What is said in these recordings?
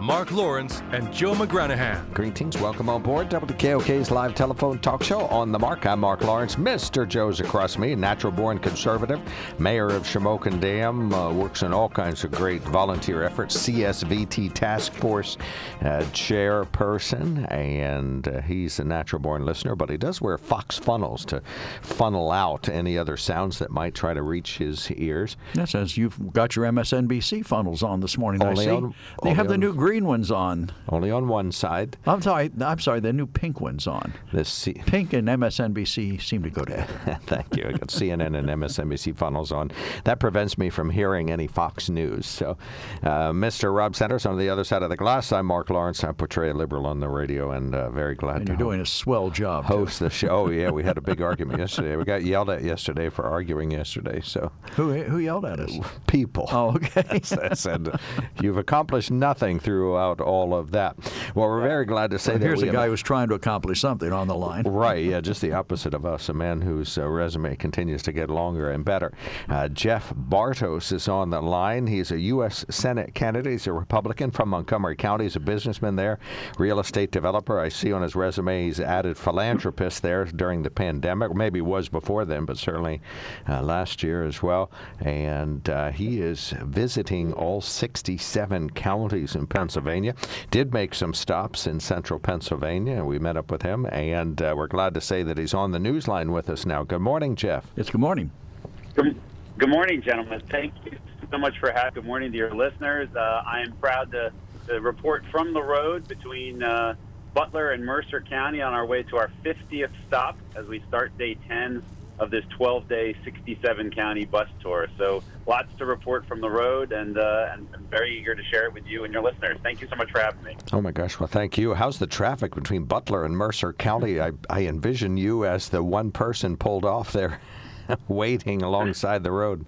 Mark Lawrence, and Joe McGranahan. Greetings. Welcome on board WKOK's live telephone talk show on the mark. I'm Mark Lawrence. Mr. Joe's across me, natural born conservative, mayor of Shamokin Dam, uh, works in all kinds of great volunteer efforts, CSVT task force uh, chairperson, and uh, he's a natural born listener, but he does wear Fox funnels to funnel out any other sounds that might try to reach his ears. That says you've got your MSNBC funnels on this morning. Only I see. on- they have the on- new green ones on. Only on one side. I'm sorry. I'm sorry. The new pink ones on. The C- Pink and MSNBC seem to go to. Thank you. I got CNN and MSNBC funnels on. That prevents me from hearing any Fox News. So, uh, Mr. Rob Sanders on the other side of the glass. I'm Mark Lawrence. I portray a liberal on the radio, and uh, very glad And to you're doing a swell job. too. host the show. Oh yeah, we had a big argument yesterday. We got yelled at yesterday for arguing yesterday. So, Who who yelled at us? people. Oh, okay. I said, you've accomplished nothing throughout all of that. Well, we're very glad to say that Here's a guy who's trying to accomplish something on the line. Right, yeah, just the opposite of us. A man whose uh, resume continues to get longer and better. Uh, Jeff Bartos is on the line. He's a U.S. Senate candidate. He's a Republican from Montgomery County. He's a businessman there, real estate developer. I see on his resume he's added philanthropist there during the pandemic. Maybe was before then, but certainly uh, last year as well. And uh, he is visiting all 67 counties in Pennsylvania. Did make some stops in central Pennsylvania, and we met up with him. And uh, we're glad to say that he's on the news line with us now. Good morning, Jeff. It's good morning. Good, good morning, gentlemen. Thank you so much for having. Good morning to your listeners. Uh, I am proud to, to report from the road between uh, Butler and Mercer County on our way to our 50th stop as we start day 10 of this 12-day 67 county bus tour. So lots to report from the road, and, uh, and I'm very eager to share it with you and your listeners. Thank you so much for having me. Oh my gosh, well, thank you. How's the traffic between Butler and Mercer County? I, I envision you as the one person pulled off there, waiting alongside the road.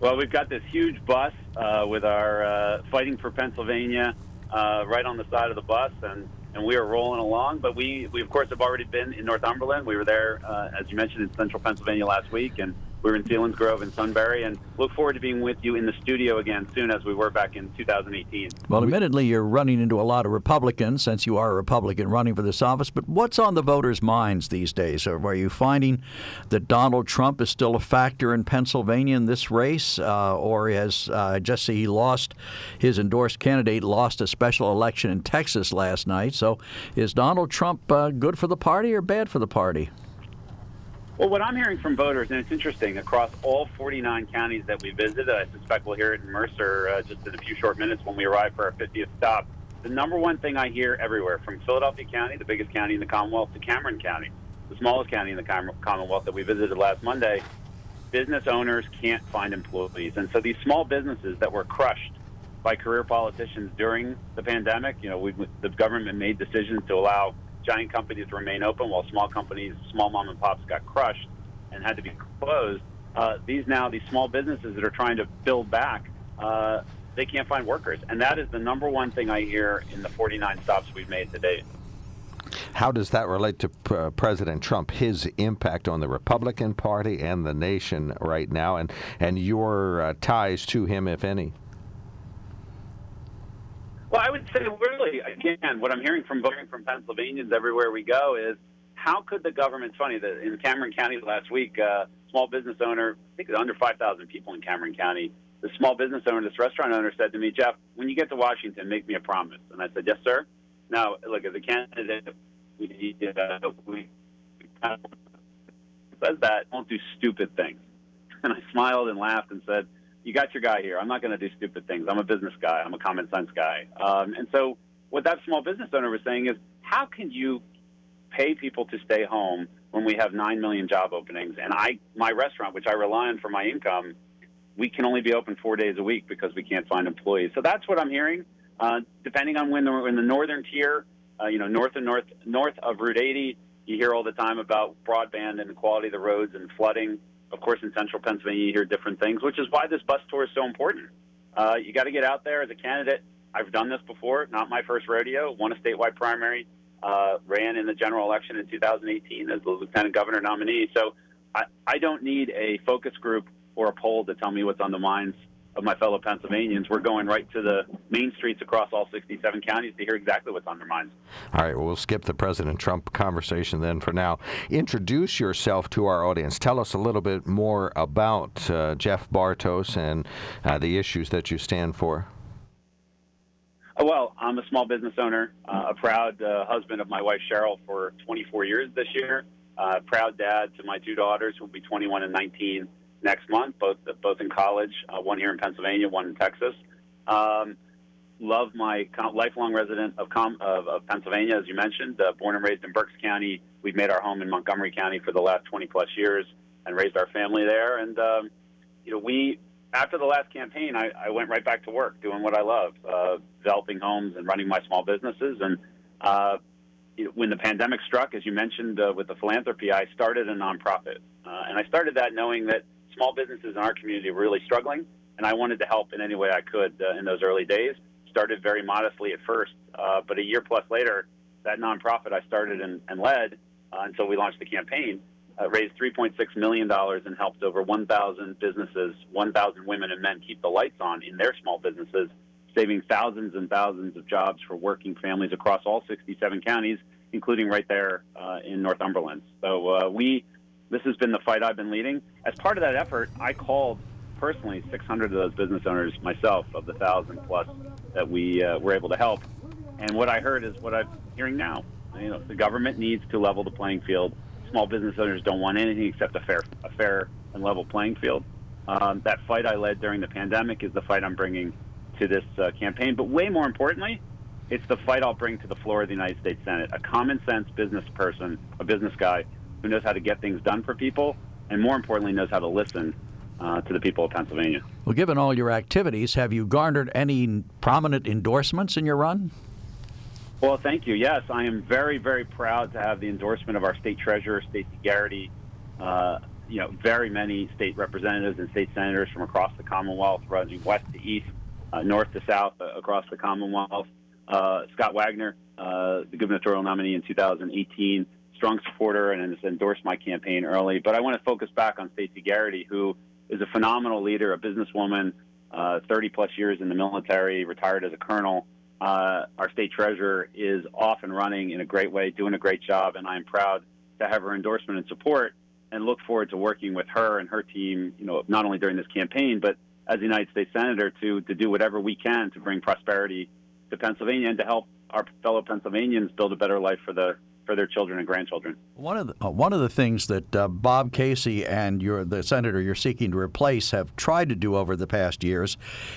Well, we've got this huge bus uh, with our uh, Fighting for Pennsylvania uh, right on the side of the bus, and, and we are rolling along. But we, we, of course, have already been in Northumberland. We were there, uh, as you mentioned, in central Pennsylvania last week, and we were in Selinsgrove and Sunbury, and look forward to being with you in the studio again soon as we were back in 2018. Well, admittedly, you're running into a lot of Republicans since you are a Republican running for this office. But what's on the voters' minds these days? Are, you finding that Donald Trump is still a factor in Pennsylvania in this race, uh, or has uh, just he lost his endorsed candidate lost a special election in Texas last night? So, is Donald Trump uh, good for the party or bad for the party? Well, what I'm hearing from voters, and it's interesting, across all 49 counties that we visited, I suspect we'll hear it in Mercer uh, just in a few short minutes when we arrive for our 50th stop. The number one thing I hear everywhere, from Philadelphia County, the biggest county in the Commonwealth, to Cameron County, the smallest county in the Commonwealth that we visited last Monday, business owners can't find employees. And so these small businesses that were crushed by career politicians during the pandemic, you know, the government made decisions to allow giant companies remain open while small companies, small mom and pops got crushed and had to be closed. Uh, these now, these small businesses that are trying to build back, uh, they can't find workers. And that is the number one thing I hear in the 49 stops we've made to date. How does that relate to uh, President Trump, his impact on the Republican Party and the nation right now, and, and your uh, ties to him, if any? Well, I would say really, again, what I'm hearing from voting from Pennsylvanians everywhere we go is how could the government? It's funny that in Cameron County last week, uh, small business owner, I think it's under 5,000 people in Cameron County. The small business owner, this restaurant owner, said to me, "Jeff, when you get to Washington, make me a promise." And I said, "Yes, sir." Now, look, as a candidate, we, uh, we says that won't do stupid things. And I smiled and laughed and said, "You got your guy here. I'm not going to do stupid things. I'm a business guy. I'm a common sense guy." Um, and so, what that small business owner was saying is, how can you pay people to stay home when we have 9 million job openings? And I, my restaurant, which I rely on for my income, we can only be open four days a week because we can't find employees. So that's what I'm hearing. Uh, depending on when we're in the northern tier, uh, you know, north and north north of Route 80, you hear all the time about broadband and the quality of the roads and flooding. Of course, in central Pennsylvania, you hear different things, which is why this bus tour is so important. Uh, you got to get out there as a candidate. I've done this before, not my first rodeo. Won a statewide primary, uh, ran in the general election in 2018 as the lieutenant governor nominee. So I, I don't need a focus group or a poll to tell me what's on the minds of my fellow Pennsylvanians. We're going right to the main streets across all 67 counties to hear exactly what's on their minds. All right, well, we'll skip the President Trump conversation then for now. Introduce yourself to our audience. Tell us a little bit more about uh, Jeff Bartos and uh, the issues that you stand for. Oh, well, I'm a small business owner, uh, a proud uh, husband of my wife Cheryl for 24 years this year, uh, proud dad to my two daughters who will be 21 and 19 next month, both both in college, uh, one here in Pennsylvania, one in Texas. Um, love my lifelong resident of, Com- of, of Pennsylvania, as you mentioned, uh, born and raised in Berks County. We've made our home in Montgomery County for the last 20 plus years and raised our family there. And um, you know, we after the last campaign, I, I went right back to work doing what I love, uh, developing homes and running my small businesses. And uh, you know, when the pandemic struck, as you mentioned uh, with the philanthropy, I started a nonprofit, uh, and I started that knowing that small businesses in our community were really struggling, and I wanted to help in any way I could uh, in those early days. Started very modestly at first, uh, but a year plus later, that nonprofit I started and, and led uh, until we launched the campaign uh, raised $3.6 million and helped over 1,000 businesses, 1,000 women and men keep the lights on in their small businesses, saving thousands and thousands of jobs for working families across all 67 counties, including right there uh, in Northumberland. So uh, we this has been the fight I've been leading. As part of that effort, I called personally 600 of those business owners myself, of the thousand plus that we uh, were able to help. And what I heard is what I'm hearing now. You know, the government needs to level the playing field. Small business owners don't want anything except a fair, a fair and level playing field. Um, that fight I led during the pandemic is the fight I'm bringing to this uh, campaign. But way more importantly, it's the fight I'll bring to the floor of the United States Senate. A common sense business person, a business guy who knows how to get things done for people, and more importantly, knows how to listen uh, to the people of Pennsylvania. Well, given all your activities, have you garnered any prominent endorsements in your run? Well, thank you. Yes, I am very, very proud to have the endorsement of our state treasurer, Stacy Garrity. Uh, you know, very many state representatives and state senators from across the Commonwealth, running west to east, uh, north to south, uh, across the Commonwealth. Uh, Scott Wagner, uh, the gubernatorial nominee in 2018, strong supporter and has endorsed my campaign early. But I want to focus back on Stacy Garrity, who is a phenomenal leader, a businesswoman, uh, 30 plus years in the military, retired as a colonel. Uh, our state treasurer is off and running in a great way, doing a great job, and I am proud to have her endorsement and support, and look forward to working with her and her team. You know, not only during this campaign, but as a United States senator, to to do whatever we can to bring prosperity to Pennsylvania and to help our fellow Pennsylvanians build a better life for the for their children and grandchildren. One of the, uh, one of the things that uh, Bob Casey and your, the senator you're seeking to replace have tried to do over the past years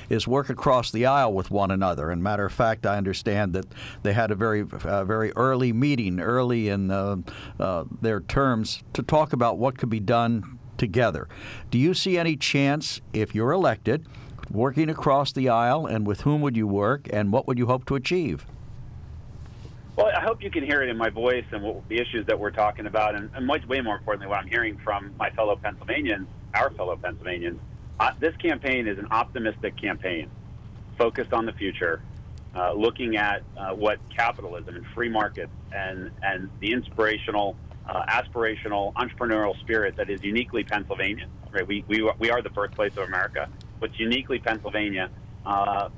is work across the aisle with one another. And matter of fact, I understand that they had a very uh, very early meeting, early in uh, uh, their terms, to talk about what could be done together. Do you see any chance, if you're elected, working across the aisle, and with whom would you work, and what would you hope to achieve? Well, I hope you can hear it in my voice and what, the issues that we're talking about, and, and much way more importantly, what I'm hearing from my fellow Pennsylvanians, our fellow Pennsylvanians. Uh, this campaign is an optimistic campaign, focused on the future, uh, looking at uh, what capitalism and free markets and and the inspirational, uh, aspirational, entrepreneurial spirit that is uniquely Pennsylvanian. Right, we we we are the birthplace of America, but uniquely Pennsylvania. Uh,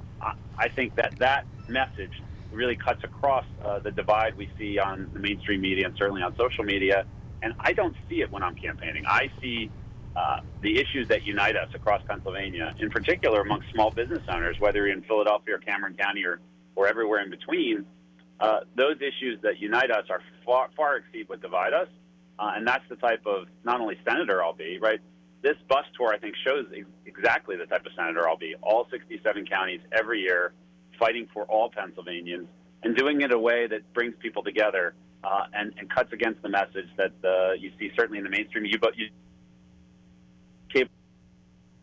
I think that that message really cuts across uh, the divide we see on the mainstream media and certainly on social media. And I don't see it when I'm campaigning. I see uh, the issues that unite us across Pennsylvania, in particular among small business owners, whether you're in Philadelphia or Cameron County or, or everywhere in between. Uh, those issues that unite us are far, far exceed what divide us. Uh, and that's the type of not only senator I'll be, right? This bus tour, I think, shows exactly the type of senator I'll be. All 67 counties every year, fighting for all Pennsylvanians, and doing it in a way that brings people together uh, and, and cuts against the message that uh, you see certainly in the mainstream. You, but you,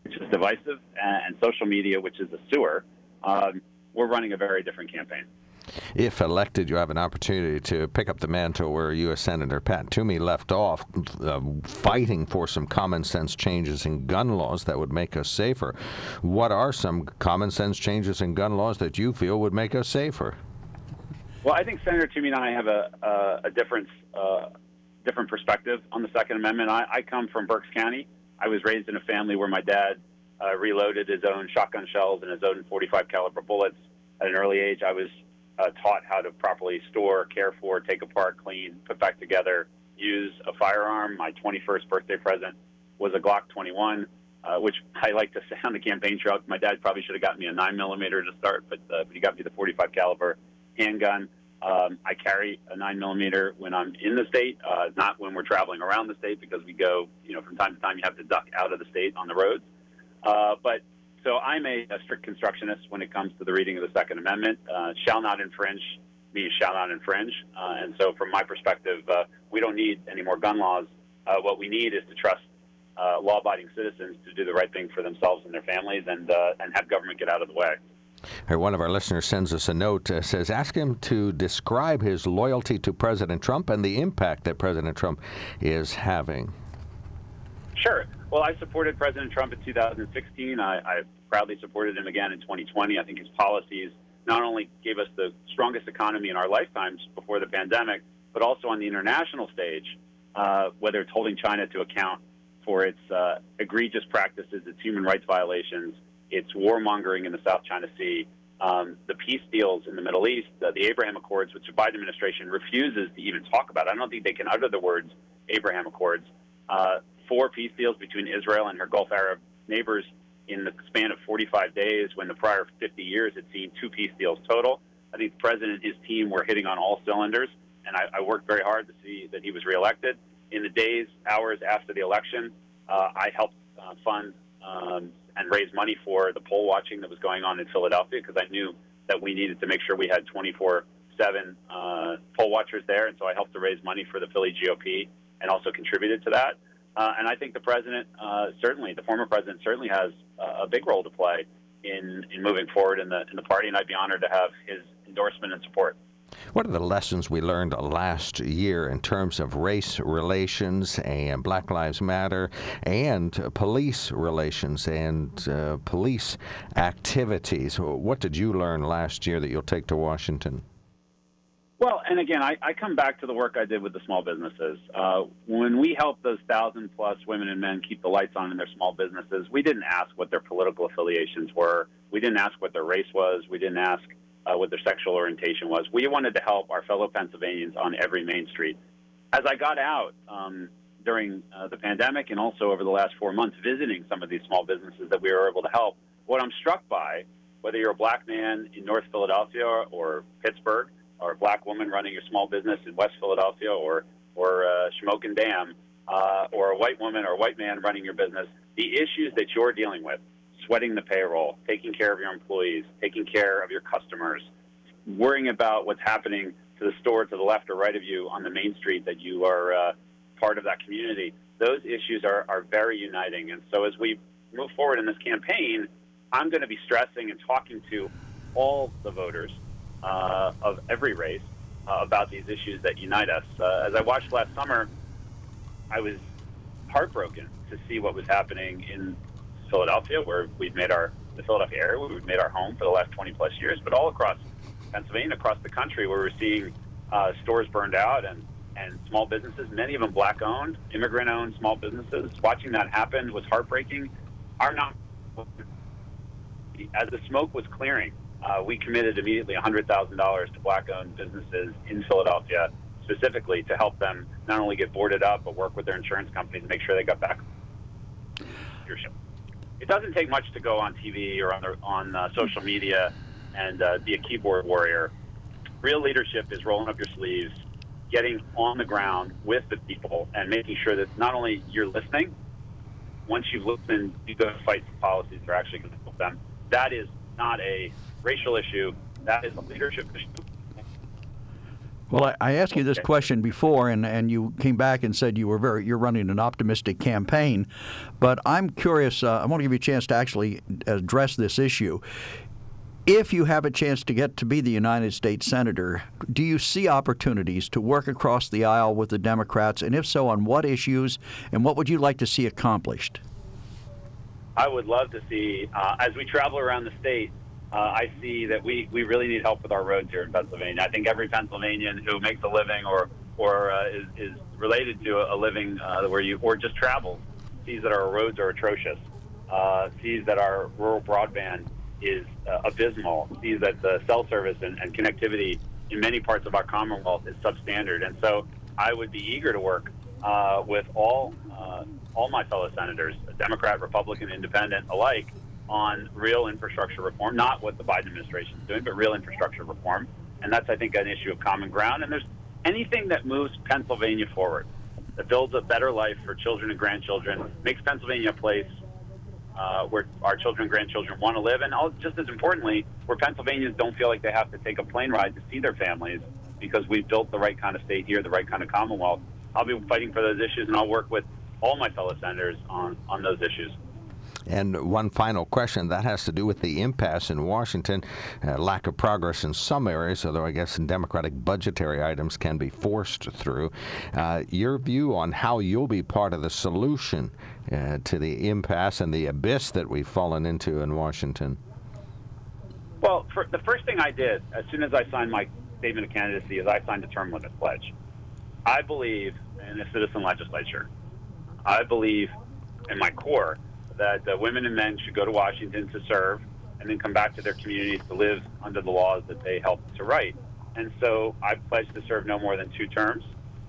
which is divisive, and, and social media, which is a sewer. Um, we're running a very different campaign. If elected, you have an opportunity to pick up the mantle where U.S. Senator Pat Toomey left off, uh, fighting for some common sense changes in gun laws that would make us safer. What are some common sense changes in gun laws that you feel would make us safer? Well, I think Senator Toomey and I have a, a, a different, uh, different perspective on the Second Amendment. I, I, come from Berks County. I was raised in a family where my dad uh, reloaded his own shotgun shells and his own 45 caliber bullets at an early age. I was uh, taught how to properly store, care for, take apart, clean, put back together, use a firearm. My 21st birthday present was a Glock 21, uh, which I like to say on the campaign trail. My dad probably should have gotten me a 9 millimeter to start, but, uh, but he got me the 45 caliber handgun. Um, I carry a 9 millimeter when I'm in the state, uh, not when we're traveling around the state because we go, you know, from time to time you have to duck out of the state on the roads. Uh, but so I'm a, a, strict constructionist when it comes to the reading of the Second Amendment. Uh, shall not infringe means shall not infringe. Uh, and so, from my perspective, uh, we don't need any more gun laws. Uh, what we need is to trust uh, law-abiding citizens to do the right thing for themselves and their families, and uh, and have government get out of the way. One of our listeners sends us a note, uh, says, ask him to describe his loyalty to President Trump and the impact that President Trump is having. Sure. Well, I supported President Trump in 2016. I, I proudly supported him again in 2020. I think his policies not only gave us the strongest economy in our lifetimes before the pandemic, but also on the international stage, uh, whether it's holding China to account for its uh, egregious practices, its human rights violations, its warmongering in the South China Sea, um, the peace deals in the Middle East, uh, the Abraham Accords, which the Biden administration refuses to even talk about. I don't think they can utter the words Abraham Accords. Uh, four peace deals between Israel and her Gulf Arab neighbors in the span of 45 days, when the prior 50 years had seen two peace deals total. I think the president and his team were hitting on all cylinders, and I, I worked very hard to see that he was reelected. In the days, hours after the election, uh, I helped uh, fund um, and raise money for the poll watching that was going on in Philadelphia because I knew that we needed to make sure we had 24 7 uh, poll watchers there. And so I helped to raise money for the Philly GOP and also contributed to that. Uh, and I think the president, uh, certainly, the former president, certainly has uh, a big role to play in, in moving forward in the in the party, and I'd be honored to have his endorsement and support. What are the lessons we learned last year in terms of race relations and Black Lives Matter and police relations and uh, police activities? What did you learn last year that you'll take to Washington? Well, and again, I, I, come back to the work I did with the small businesses. Uh, when we helped those thousand plus women and men keep the lights on in their small businesses, we didn't ask what their political affiliations were. We didn't ask what their race was. We didn't ask uh, what their sexual orientation was. We wanted to help our fellow Pennsylvanians on every main street. As I got out um, during uh, the pandemic and also over the last four months visiting some of these small businesses that we were able to help, what I'm struck by, whether you're a black man in North Philadelphia or, or Pittsburgh, or a black woman running your small business in West Philadelphia or or uh, Shamokin Dam, uh, or a white woman or a white man running your business, the issues that you're dealing with, sweating the payroll, taking care of your employees, taking care of your customers, worrying about what's happening to the store to the left or right of you on the main street that you are uh, part of that community, those issues are, are very uniting. And so as we move forward in this campaign, I'm going to be stressing and talking to all the voters uh, of every race uh, about these issues that unite us. Uh, as I watched last summer, I was heartbroken to see what was happening in Philadelphia, where we've made our the Philadelphia area, where we've made our home for the last 20 plus years, but all across Pennsylvania, across the country, where we're seeing uh, stores burned out and and small businesses, many of them black owned, immigrant owned small businesses. Watching that happen was heartbreaking. Our not as the smoke was clearing, uh, we committed immediately $100,000 to black-owned businesses in Philadelphia, specifically to help them not only get boarded up, but work with their insurance companies to make sure they got back leadership. It doesn't take much to go on TV or on, the, on uh, social media and uh, be a keyboard warrior. Real leadership is rolling up your sleeves, getting on the ground with the people, and making sure that not only you're listening, once you've listened, you go fight the policies that are actually going to help them. That is not a racial issue. That is a leadership issue. Well, I, I asked you this question before, and, and you came back and said you were very you're running an optimistic campaign, but I'm curious. Uh, I want to give you a chance to actually address this issue. If you have a chance to get to be the United States Senator, do you see opportunities to work across the aisle with the Democrats? And if so, on what issues? And what would you like to see accomplished? I would love to see, uh, as we travel around the state, uh, I see that we, we really need help with our roads here in Pennsylvania. I think every Pennsylvanian who makes a living or or uh, is, is related to a, living uh, where you or just travels sees that our roads are atrocious, uh, sees that our rural broadband is uh, abysmal, sees that the cell service and, and connectivity in many parts of our Commonwealth is substandard. And so I would be eager to work uh, with all uh, all my fellow senators, Democrat, Republican, Independent alike, on real infrastructure reform, not what the Biden administration is doing, but real infrastructure reform. And that's, I think, an issue of common ground. And there's anything that moves Pennsylvania forward, that builds a better life for children and grandchildren, makes Pennsylvania a place uh, where our children and grandchildren want to live, and all, just as importantly, where Pennsylvanians don't feel like they have to take a plane ride to see their families because we've built the right kind of state here, the right kind of Commonwealth. I'll be fighting for those issues, and I'll work with all my fellow senators on, on those issues. And one final question that has to do with the impasse in Washington, uh, lack of progress in some areas, although I guess in Democratic budgetary items can be forced through. Uh, your view on how you'll be part of the solution uh, to the impasse and the abyss that we've fallen into in Washington? Well, the first thing I did as soon as I signed my statement of candidacy is I signed a term limit pledge. I believe in a citizen legislature. I believe in my core that uh, women and men should go to Washington to serve and then come back to their communities to live under the laws that they helped to write. And so I pledged to serve no more than two terms.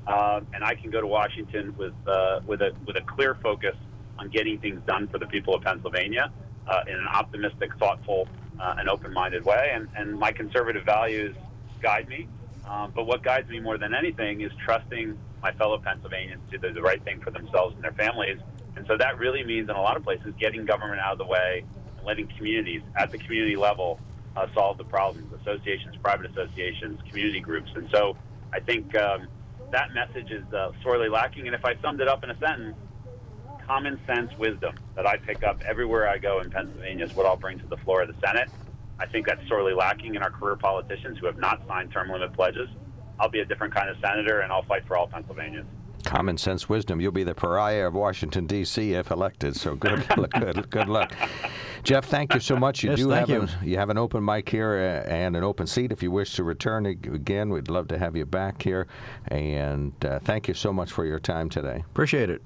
Uh, and I can go to Washington with, uh, with, a, with a clear focus on getting things done for the people of Pennsylvania uh, in an optimistic, thoughtful, uh, and open minded way. And, and my conservative values guide me. Um, but what guides me more than anything is trusting my fellow Pennsylvanians to do the right thing for themselves and their families and so that really means, in a lot of places, getting government out of the way and letting communities at the community level uh, solve the problems associations, private associations, community groups. And so I think um, that message is uh, sorely lacking. And if I summed it up in a sentence, common sense wisdom that I pick up everywhere I go in Pennsylvania is what I'll bring to the floor of the Senate. I think that's sorely lacking in our career politicians who have not signed term limit pledges. I'll be a different kind of senator, and I'll fight for all Pennsylvanians common sense wisdom. You'll be the pariah of Washington D.C. if elected. So good, good, good luck. Jeff, thank you so much. You yes, do have you. A, you have an open mic here uh, and an open seat. If you wish to return again, we'd love to have you back here. And uh, thank you so much for your time today. Appreciate it.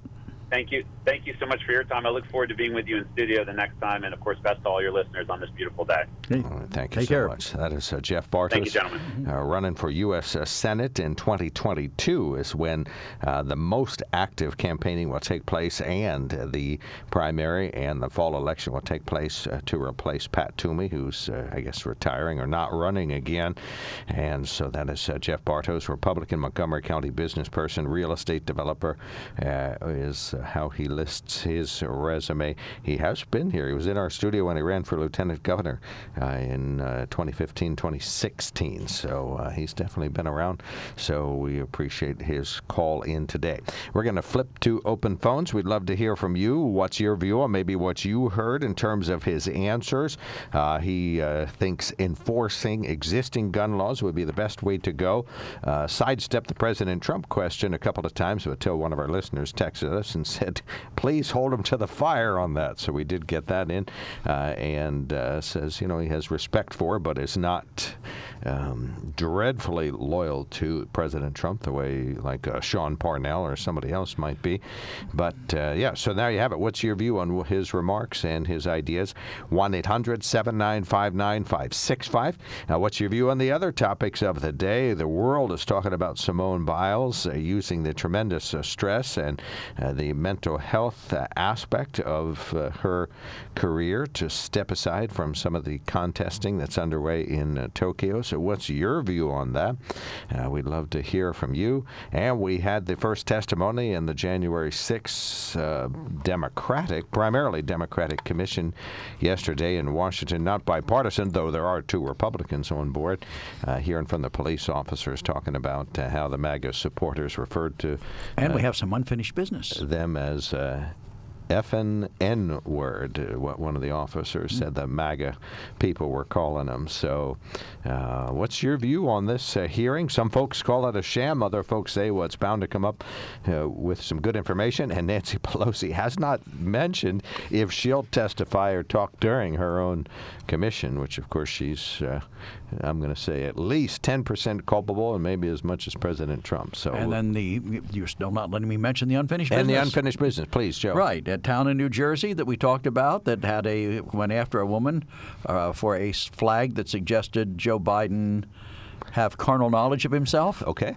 Thank you. Thank you so much for your time. I look forward to being with you in studio the next time. And of course, best to all your listeners on this beautiful day. Hey, thank you Take so care. much. That is uh, Jeff Bartos. Thank you, gentlemen. Uh, running for U.S. Uh, Senate in 2022 is when uh, the most active campaigning will take place, and the primary and the fall election will take place uh, to replace Pat Toomey, who's, uh, I guess, retiring or not running again. And so that is Jeff Bartos, Republican, Montgomery County businessperson, real estate developer, is how he lists his resume. He has been here. He was in our studio when he ran for lieutenant governor uh, in uh, 2015, 2016. So uh, he's definitely been around. So we appreciate his call in today. We're going to flip to open phones. We'd love to hear from you. What's your view on maybe what you heard in terms of his answers? He thinks enforcing existing gun laws would be the best way to go. Uh, sidestep the President Trump question a couple of times until one of our listeners texted us and said, please hold him to the fire on that. So we did get that in, uh, and uh, says, you know, he has respect for, but is not um, dreadfully loyal to President Trump the way like uh, Sean Parnell or somebody else might be. But uh, yeah, so there you have it. What's your view on his remarks and his ideas? 1 800 795 9565. Now, what's your view on the other topics of the day? The world is talking about Simone Biles uh, using the tremendous uh, stress and the mental health uh, aspect of uh, her career to step aside from some of the contesting that's underway in uh, Tokyo. So, what's your view on that? Uh, we'd love to hear from you. And we had the first testimony in the January 6th uh, Democratic, primarily Democratic Commission yesterday in Washington, not bipartisan, though there are two Republicans on board, uh, hearing from the police officers talking about uh, how the MAGA supporters referred to And we uh, have some unfinished business. Them as uh, effing N word, what one of the officers said the MAGA people were calling them. So, uh, what's your view on this uh, hearing? Some folks call it a sham, other folks say, well, it's bound to come up uh, with some good information. And Nancy Pelosi has not mentioned if she'll testify or talk during her own commission, which, of course, she's, uh, I'm going to say, at least 10% culpable and maybe as much as President Trump. So, And then the you're still not letting me mention the unfinished and the unfinished business, please, Joe. Right, town in New Jersey that we talked about that had a went after a woman uh, for a flag that suggested Joe Biden have carnal knowledge of himself, Okay.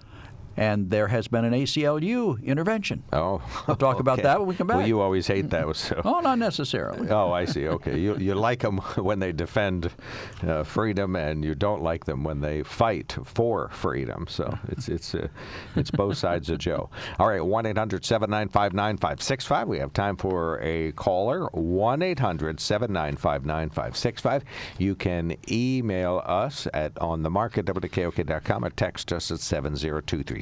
And there has been an ACLU intervention. Oh, We'll talk about that when we come back. Well, you always hate that. So. Oh, not necessarily. Oh, I see. Okay, you you like them when they defend uh, freedom, and you don't like them when they fight for freedom. So it's it's uh, it's both sides of Joe. All right, one 9565 We have time for a caller. One 9565 You can email us at on the market or text us at seven zero two three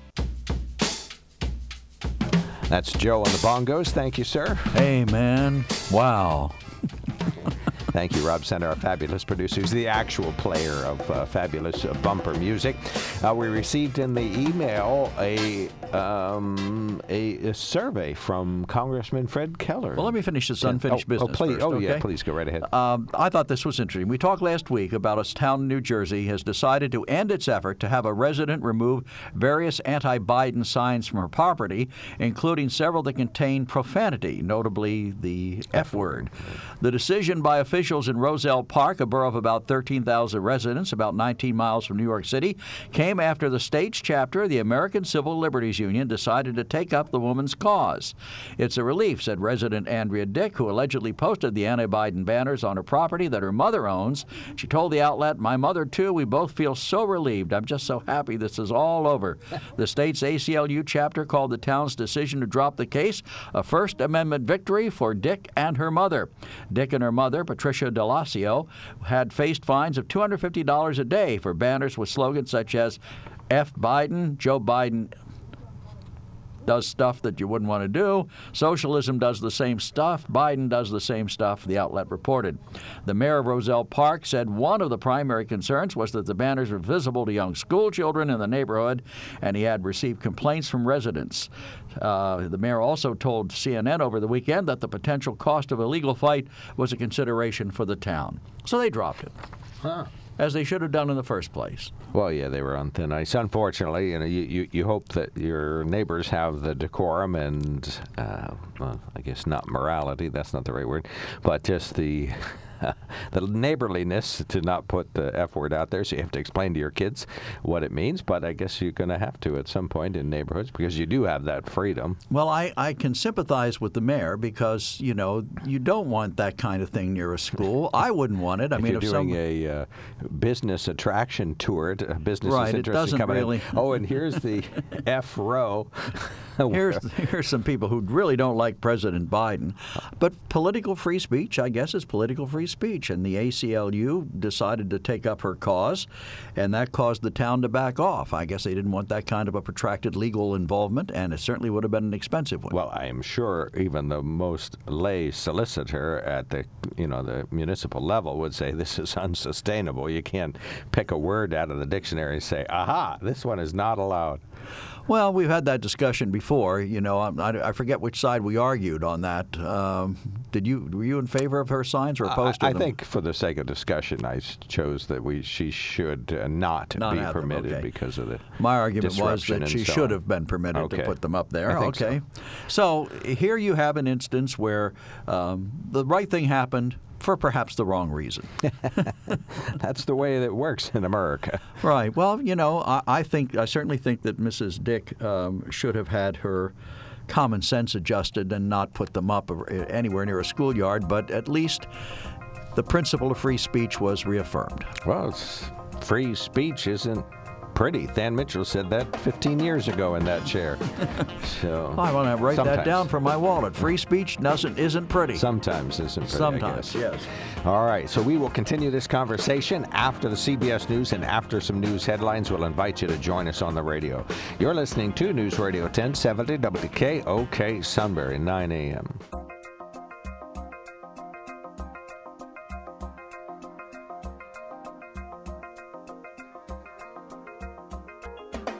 That's Joe on the bongos. Thank you, sir. Hey, man. Wow. Thank you, Rob Center, our fabulous producer, who's the actual player of uh, fabulous uh, bumper music. Uh, we received in the email a, um, a a survey from Congressman Fred Keller. Well, let me finish this unfinished oh, oh, business please, first, oh yeah, please go right ahead. Um, I thought this was interesting. We talked last week about a town in New Jersey has decided to end its effort to have a resident remove various anti-Biden signs from her property, including several that contain profanity, notably the F word. The decision by officials in Roselle Park, a borough of about 13,000 residents, about 19 miles from New York City, came after the state's chapter of the American Civil Liberties Union decided to take up the woman's cause. It's a relief, said resident Andrea Dick, who allegedly posted the anti Biden banners on her property that her mother owns. She told the outlet, My mother, too, we both feel so relieved. I'm just so happy this is all over. The state's ACLU chapter called the town's decision to drop the case a First Amendment victory for Dick and her mother. Dick and her mother, Patricia Delasio, had faced fines of $250 a day for banners with slogans such as F. Biden, Joe Biden does stuff that you wouldn't want to do. Socialism does the same stuff. Biden does the same stuff, the outlet reported. The mayor of Roselle Park said one of the primary concerns was that the banners were visible to young school children in the neighborhood, and he had received complaints from residents. Uh, the mayor also told CNN over the weekend that the potential cost of a legal fight was a consideration for the town. So they dropped it. As they should have done in the first place. Well, yeah, they were on thin ice. Unfortunately, you know, you, you, you hope that your neighbors have the decorum and, uh, well, I guess not morality. That's not the right word, but just the. the neighborliness to not put the F word out there, so you have to explain to your kids what it means. But I guess you're going to have to at some point in neighborhoods because you do have that freedom. Well, I, I can sympathize with the mayor because, you know, you don't want that kind of thing near a school. I wouldn't want it. I if mean, you're if doing some, a uh, business attraction tour, to, uh, business Right, it doesn't really- in. Oh, and here's the F row. here's here's some people who really don't like President Biden, but political free speech, I guess, is political free speech, and the ACLU decided to take up her cause, and that caused the town to back off. I guess they didn't want that kind of a protracted legal involvement, and it certainly would have been an expensive one. Well, I am sure even the most lay solicitor at the you know the municipal level would say this is unsustainable. You can't pick a word out of the dictionary and say, "Aha, this one is not allowed." Well, we've had that discussion before. You know, I, I forget which side we argued on that. Um, did you were you in favor of her signs or opposed I, think, for the sake of discussion, I chose that we she should uh, not, Not be permitted okay. because of the My argument was that she so should on. have been permitted Okay. to put them up there. Think so. okay. So. here you have an instance where um, the right thing happened for perhaps the wrong reason. That's the way that works in America. right. Well, you know, I, I think I certainly think that Mrs. Dick um, should have had her common sense adjusted and not put them up anywhere near a schoolyard. But at least the principle of free speech was reaffirmed. Well, it's, free speech isn't pretty. Than Mitchell said that 15 years ago in that chair. So I want to write that down for my wallet. Free speech doesn't isn't pretty. Sometimes isn't pretty. Sometimes, yes. All right, so we will continue this conversation after the CBS News and after some news headlines. We'll invite you to join us on the radio. You're listening to News Radio 1070 WKOK Sunbury, 9 a.m.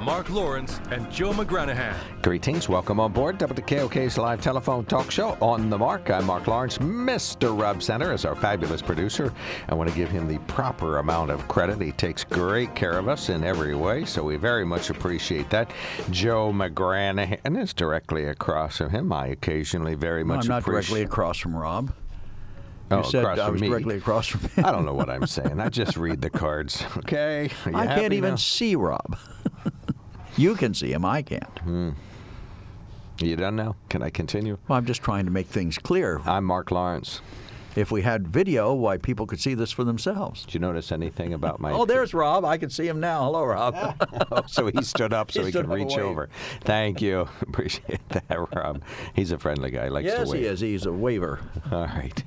Mark Lawrence and Joe McGranahan. Greetings. Welcome on board WKOK's live telephone talk show on the mark. I'm Mark Lawrence. Mr. Rob Center is our fabulous producer. I want to give him the proper amount of credit. He takes great care of us in every way, so we very much appreciate that. Joe McGranahan is directly across from him. I occasionally very much I'm not appreciate. directly across from Rob. You Oh, said across I from was me. directly across from him. I don't know what I'm saying. I just read the cards. Okay. I can't even now? see Rob. you can see him. I can't. Hmm. You done now? Can I continue? Well, I'm just trying to make things clear. I'm Mark Lawrence. If we had video, why people could see this for themselves. Did you notice anything about my? Oh, there's Rob. I can see him now. Hello, Rob. Oh, so he stood up so He he, could reach waved. over. Thank you. Appreciate that, Rob. He's a friendly guy. He Likes to yes, wave. he is. He's a waiver. All right.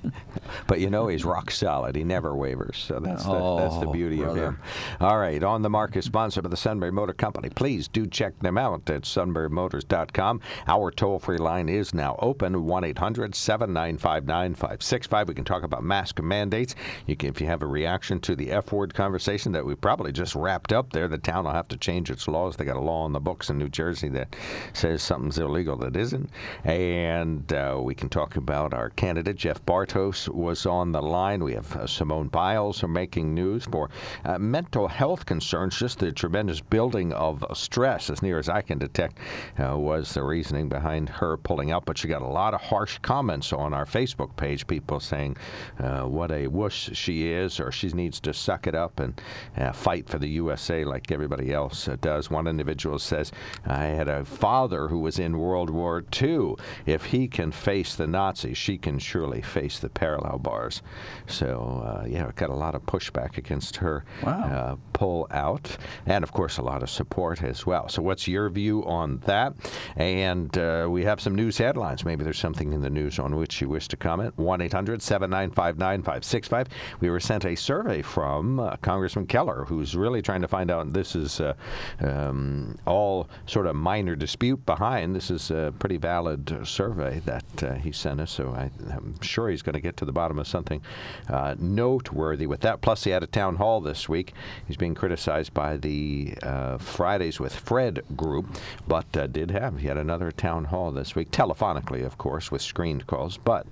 But you know he's rock solid. He never wavers. So that's the, that's the Oh, beauty of him. All right. On the Mark is sponsored by the Sunbury Motor Company. Please do check them out at sunburymotors.com. Our toll-free line is now open 1-800-795-9565. We can talk about mask mandates. You can, if you have a reaction to the F-word conversation that we probably just wrapped up there, the town will have to change its laws. They got a law on the books in New Jersey that says something's illegal that isn't. And uh, we can talk about our candidate, Jeff Bartos, was on the line. We have uh, Simone Biles are making news for uh, mental health concerns. Just the tremendous building of stress, as near as I can detect, uh, was the reasoning behind her pulling out. But she got a lot of harsh comments on our Facebook page. People saying saying uh, what a wuss she is, or she needs to suck it up and uh, fight for the USA like everybody else uh, does. One individual says, I had a father who was in World War II. If he can face the Nazis, she can surely face the parallel bars. So, uh, yeah, got a lot of pushback against her wow. Uh, pull out, and of course, a lot of support as well. So, what's your view on that? And we have some news headlines. Maybe there's something in the news on which you wish to comment. 1 800 877-959-5665. We were sent a survey from uh, Congressman Keller, who's really trying to find out. This is uh, um, all sort of minor dispute behind. This is a pretty valid survey that uh, he sent us, so I, am sure he's going to get to the bottom of something uh, noteworthy with that. Plus, he had a town hall this week. He's being criticized by the uh, Fridays with Fred group, but did have yet another town hall this week, telephonically, of course, with screened calls. But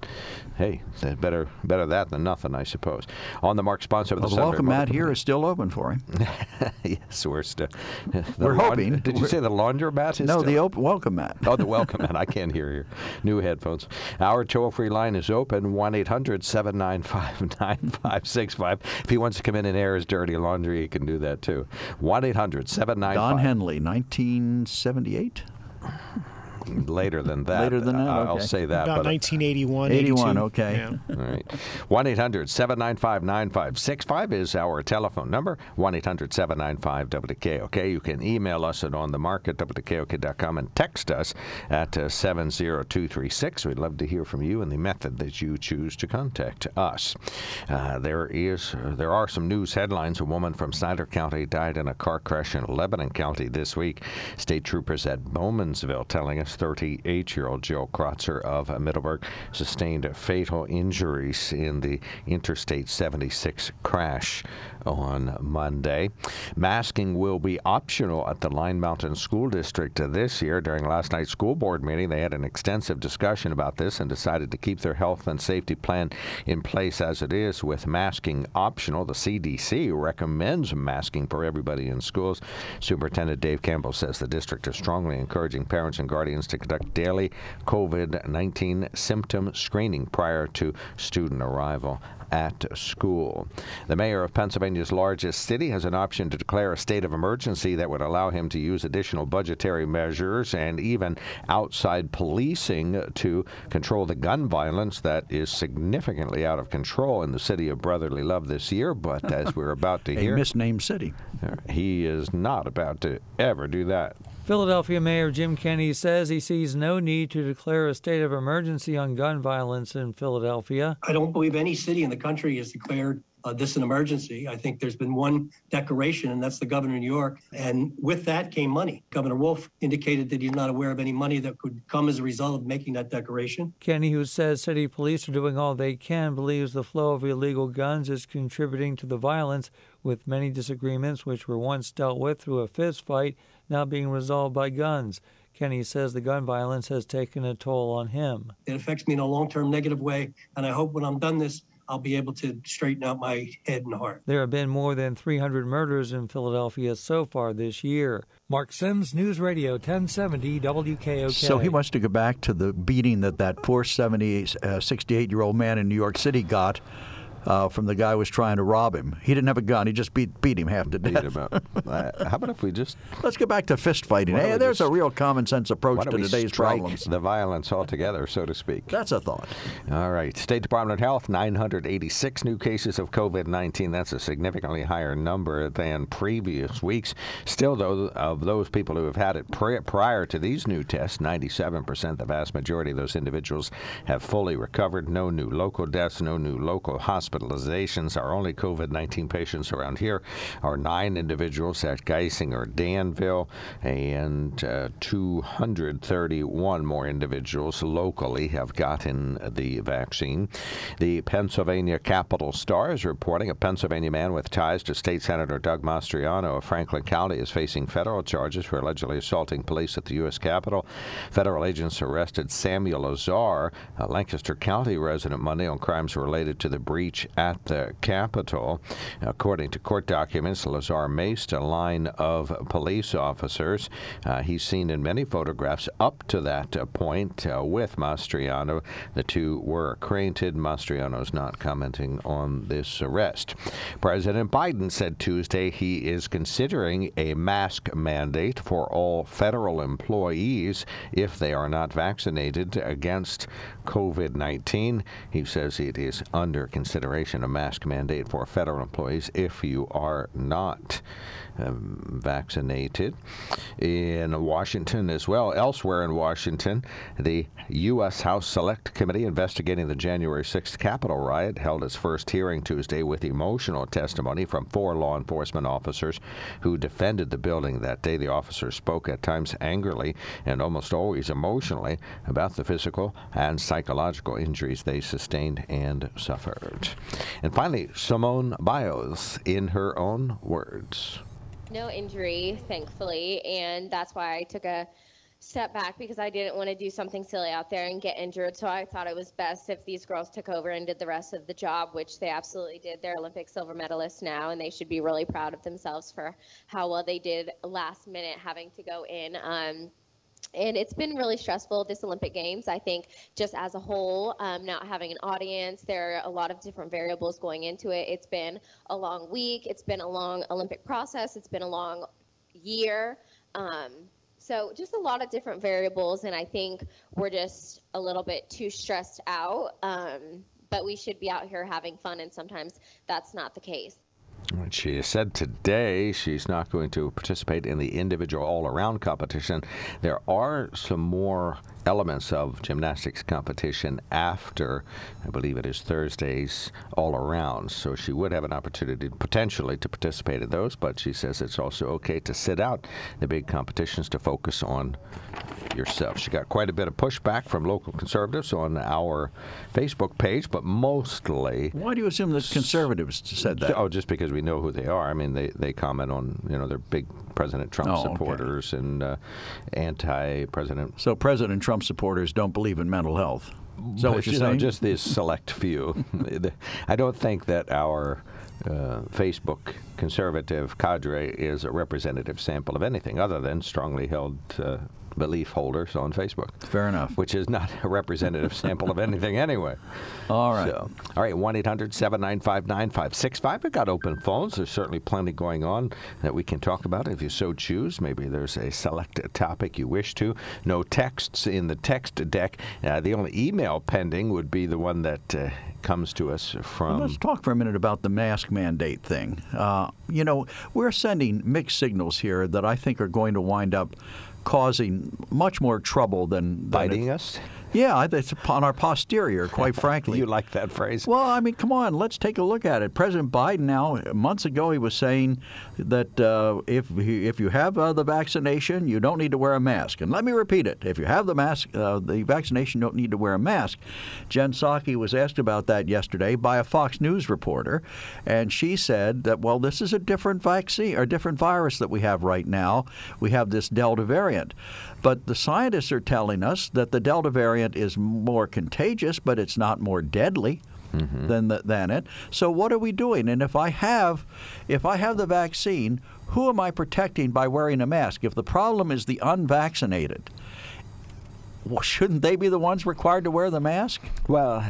hey, better better better that than nothing, I suppose. On the mark, sponsor of well, the, the welcome mat here is still open for him. yes, we're still. we're hoping. Did you we're, say the laundromat is? No, still? the op- welcome mat. oh, the welcome mat. I can't hear you. New headphones. Our toll-free line is open one 795 9565 If he wants to come in and air his dirty laundry, he can do that too. One 795 Don Henley, 1978 later than that. Later than that, I'll okay. say that. About but, 1981, 81, 82. okay. Yeah. All right. 1 800 795 9565 is our telephone number. 1 800 795 WKOK. You can email us at onthemark at WKOK.com and text us at uh, 70236. We'd love to hear from you and the method that you choose to contact us. Uh, there is, uh, there are some news headlines. A woman from Snyder County died in a car crash in Lebanon County this week. State troopers at Bowmansville telling us 38 year old Jill Krotzer of Middleburg sustained fatal injuries in the Interstate 76 crash on Monday. Masking will be optional at the Line Mountain School District this year. During last night's school board meeting, they had an extensive discussion about this and decided to keep their health and safety plan in place as it is with masking optional. The CDC recommends masking for everybody in schools. Superintendent Dave Campbell says the district is strongly encouraging parents and guardians to conduct daily COVID 19 symptom screening prior to student arrival at school. The mayor of Pennsylvania's largest city has an option to declare a state of emergency that would allow him to use additional budgetary measures and even outside policing to control the gun violence that is significantly out of control in the city of brotherly love this year. But as we're about to A hear, misnamed city. he is not about to ever do that. Philadelphia Mayor Jim Kenney says he sees no need to declare a state of emergency on gun violence in Philadelphia. I don't believe any city in the country has declared uh, this an emergency. I think there's been one declaration, and that's the governor of New York. And with that came money. Governor Wolf indicated that he's not aware of any money that could come as a result of making that declaration. Kenney, who says city police are doing all they can, believes the flow of illegal guns is contributing to the violence, with many disagreements which were once dealt with through a fist fight now being resolved by guns. Kenney says the gun violence has taken a toll on him. It affects me in a long term negative way. And I hope when I'm done this, I'll be able to straighten out my head and heart. There have been more than 300 murders in Philadelphia so far this year. Mark Sims, News Radio 1070 WKOK. So he wants to go back to the beating that that poor 70, uh, 68 year old man in New York City got. Uh, from the guy who was trying to rob him. He didn't have a gun. He just beat beat him half to Beat death. him up. Uh, how about if we just Let's get back to fist fighting. Hey, there's just- a real common sense approach to today's problems. the violence altogether, so to speak? That's a thought. All right. State Department of Health, 986 new cases of COVID 19. That's a significantly higher number than previous weeks. Still, though, of those people who have had it pri- prior to these new tests, 97%, the vast majority of those individuals have fully recovered. No new local deaths, no new local hospitalizations. Our only COVID 19 patients around here are nine individuals at Geisinger, Danville, and uh, 231 more individuals locally have gotten the vaccine. The Pennsylvania Capital Star is reporting a Pennsylvania man with ties to State Senator Doug Mastriano of Franklin County is facing federal charges for allegedly assaulting police at the U.S. Capitol. Federal agents arrested Samuel Lazar, a Lancaster County resident, Monday on crimes related to the breach at the Capitol. According to court documents, Lazar maced a line of police officers. Uh, he's seen in many photographs up to that point uh, with Mastriano. The two were acquainted. Mastriano's not commenting on this arrest. President Biden said Tuesday he is considering a mask mandate for all federal employees if they are not vaccinated against COVID 19. He says it is under consideration a mask mandate for federal employees if you are not um, vaccinated. In Washington as well, elsewhere in Washington, the U.S. House Select Committee investigating the January 6th Capitol riot held its first hearing Tuesday with emotional testimony from four law enforcement officers who defended the building that day. The officers spoke at times angrily and almost always emotionally about the physical and psychological injuries they sustained and suffered. And finally, Simone Biles, in her own words. No injury, thankfully, and that's why I took a step back because I didn't want to do something silly out there and get injured. So I thought it was best if these girls took over and did the rest of the job, which they absolutely did. They're Olympic silver medalists now, and they should be really proud of themselves for how well they did last minute having to go in. Um, and it's been really stressful this olympic games. I think just as a whole um, not having an audience there are a lot of different variables going into it. It's been a long week. It's been a long olympic process. It's been a long year. Um, so just a lot of different variables, and I think we're just a little bit too stressed out. Um, but we should be out here having fun, and sometimes that's not the case. She said today she's not going to participate in the individual all around competition. There are some more elements of gymnastics competition after, I believe it is Thursdays all around. So she would have an opportunity potentially to participate in those, but she says it's also okay to sit out the big competitions to focus on yourself. She got quite a bit of pushback from local conservatives on our Facebook page, but mostly. Why do you assume that conservatives said that? Oh, just because we know who they are. I mean, they, they comment on, you know, they're big President Trump oh, supporters okay. and uh, anti-President. So President Trump supporters don't believe in mental health. So you're you saying? Know, just this select few. I don't think that our uh, Facebook conservative cadre is a representative sample of anything other than strongly held uh, belief holders on Facebook. Fair enough. Which is not a representative sample of anything anyway. All right. So, all right, 1 800 795 9565. We've got open phones. There's certainly plenty going on that we can talk about if you so choose. Maybe there's a select topic you wish to. No texts in the text deck. Uh, the only email pending would be the one that uh, comes to us from. Well, let's talk for a minute about the mask mandate thing. Uh, you know, we're sending mixed signals here that I think are going to wind up causing much more trouble than, than biting us. Yeah, it's upon our posterior, quite frankly. you like that phrase? Well, I mean, come on, let's take a look at it. President Biden now, months ago, he was saying that uh, if he, if you have uh, the vaccination, you don't need to wear a mask. And let me repeat it: if you have the mask, uh, the vaccination, you don't need to wear a mask. Jen Psaki was asked about that yesterday by a Fox News reporter, and she said that well, this is a different vaccine or different virus that we have right now. We have this Delta variant. But the scientists are telling us that the Delta variant is more contagious, but it's not more deadly. Mm-hmm. Than, the, than it. So what are we doing? And if I have, if I have the vaccine, who am I protecting by wearing a mask? If the problem is the unvaccinated, shouldn't they be the ones required to wear the mask? Well,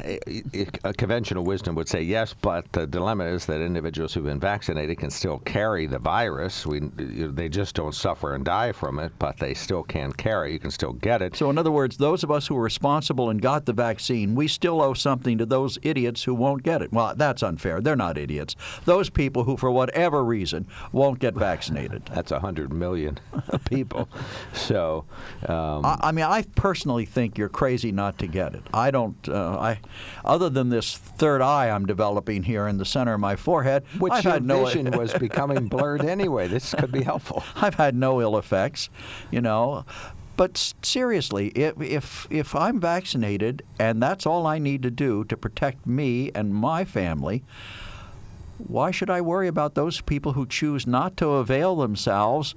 a conventional wisdom would say yes, but the dilemma is that individuals who've been vaccinated can still carry the virus. We, they just don't suffer and die from it, but they still can carry. You can still get it. So, in other words, those of us who are responsible and got the vaccine, we still owe something to those idiots who won't get it. Well, that's unfair. They're not idiots. Those people who, for whatever reason, won't get vaccinated. that's a hundred million people. So, um, I, I mean, I personally personally think you're crazy not to get it. I don't. Uh, I, other than this third eye I'm developing here in the center of my forehead, which I've your had no, vision was becoming blurred anyway. This could be helpful. I've had no ill effects, you know. But seriously, if, if if I'm vaccinated and that's all I need to do to protect me and my family, why should I worry about those people who choose not to avail themselves?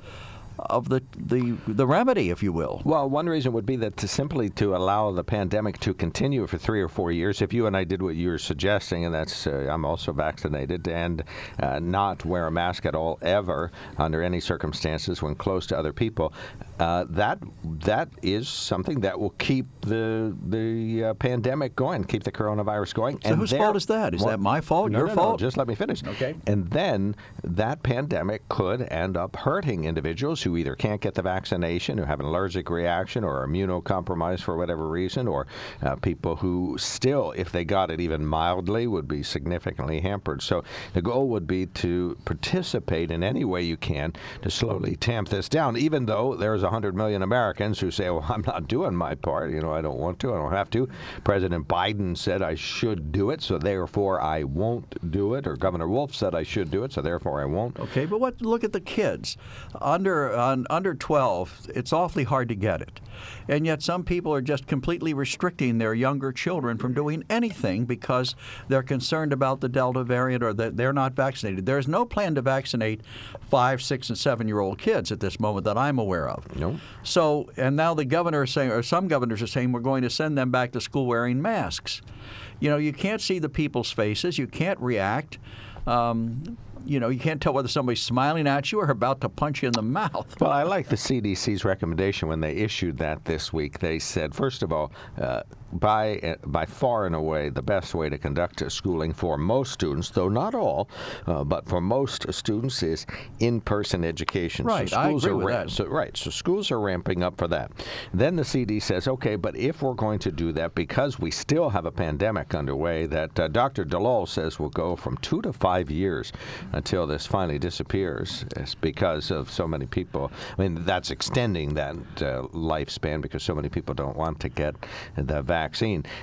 Of the, the the remedy, if you will. Well, one reason would be that to simply to allow the pandemic to continue for three or four years. If you and I did what you're suggesting, and that's uh, I'm also vaccinated, and uh, not wear a mask at all ever under any circumstances when close to other people, uh, that that is something that will keep the the uh, pandemic going, keep the coronavirus going. So and whose fault is that? Is well, that my fault? No, Your no, fault? No, just let me finish. Okay. And then that pandemic could end up hurting individuals who either can't get the vaccination, who have an allergic reaction, or are immunocompromised for whatever reason, or uh, people who still, if they got it even mildly, would be significantly hampered. So the goal would be to participate in any way you can to slowly tamp this down, even though there's 100 million Americans who say, well, I'm not doing my part. You know, I don't want to. I don't have to. President Biden said I should do it, so therefore I won't do it. Or Governor Wolf said I should do it, so therefore I won't. Okay, but what? Look at the kids under on under 12, it's awfully hard to get it. And yet, some people are just completely restricting their younger children from doing anything because they're concerned about the Delta variant or that they're not vaccinated. There's no plan to vaccinate five, six, and seven year old kids at this moment that I'm aware of. No. So, and now the governor is saying, or some governors are saying, we're going to send them back to school wearing masks. You know, you can't see the people's faces, you can't react. Um, you know, you can't tell whether somebody's smiling at you or about to punch you in the mouth. Well, I like the CDC's recommendation when they issued that this week. They said, first of all, uh, by by far and away the best way to conduct schooling for most students, though not all, uh, but for most students is in-person education. Right, so I schools agree are with that. So, right, so schools are ramping up for that. Then the CD says, okay, but if we're going to do that, because we still have a pandemic underway, that uh, Dr. Delol says will go from two to five years until this finally disappears, it's because of so many people. I mean, that's extending that uh, lifespan because so many people don't want to get the vaccine.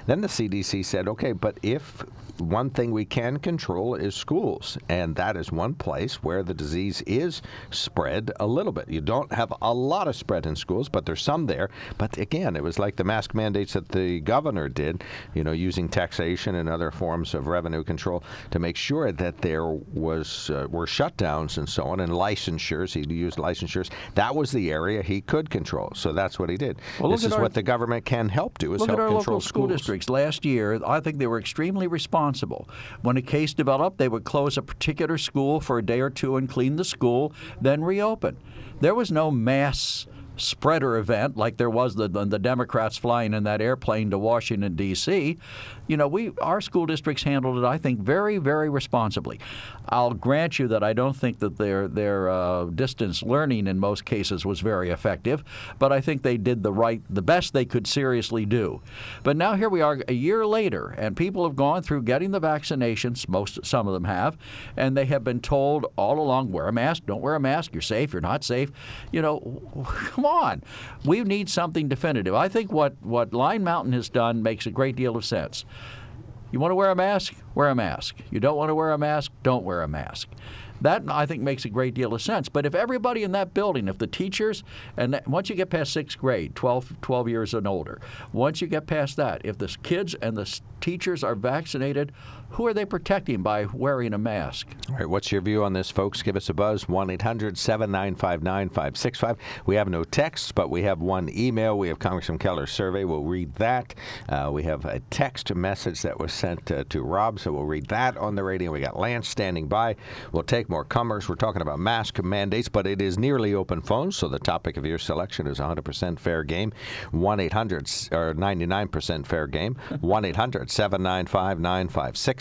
Then the CDC said, okay, but if one thing we can control is schools, and that is one place where the disease is spread a little bit. You don't have a lot of spread in schools, but there's some there. But again, it was like the mask mandates that the governor did, you know, using taxation and other forms of revenue control to make sure that there was uh, were shutdowns and so on, and licensures. He used licensures. That was the area he could control. So that's what he did. Well, this is our- what the government can help do is Look help at our control local school districts. Last year, I think they were extremely responsible. When a case developed, they would close a particular school for a day or two and clean the school, then reopen. There was no mass spreader event like there was the, the, the Democrats flying in that airplane to Washington D.C. You know, we our school districts handled it, I think, very, very responsibly. I'll grant you that I don't think that their their uh, distance learning in most cases was very effective, but I think they did the right, the best they could seriously do. But now here we are, a year later, and people have gone through getting the vaccinations. Most, some of them have, and they have been told all along, wear a mask, don't wear a mask, you're safe, you're not safe. You know, come on, we need something definitive. I think what what Line Mountain has done makes a great deal of sense. You want to wear a mask? Wear a mask. You don't want to wear a mask? Don't wear a mask. That, I think, makes a great deal of sense. But if everybody in that building, if the teachers, and once you get past sixth grade, 12, 12 years and older, once you get past that, if the kids and the teachers are vaccinated, who are they protecting by wearing a mask? All right, what's your view on this, folks? Give us a buzz, 1 800 795 9565. We have no texts, but we have one email. We have Congressman Keller's survey. We'll read that. Uh, we have a text message that was sent uh, to Rob, so we'll read that on the radio. We got Lance standing by. We'll take more comers. We're talking about mask mandates, but it is nearly open phones, so the topic of your selection is 100% fair game. 1 800 or 99% fair game. 1 800 795 9565.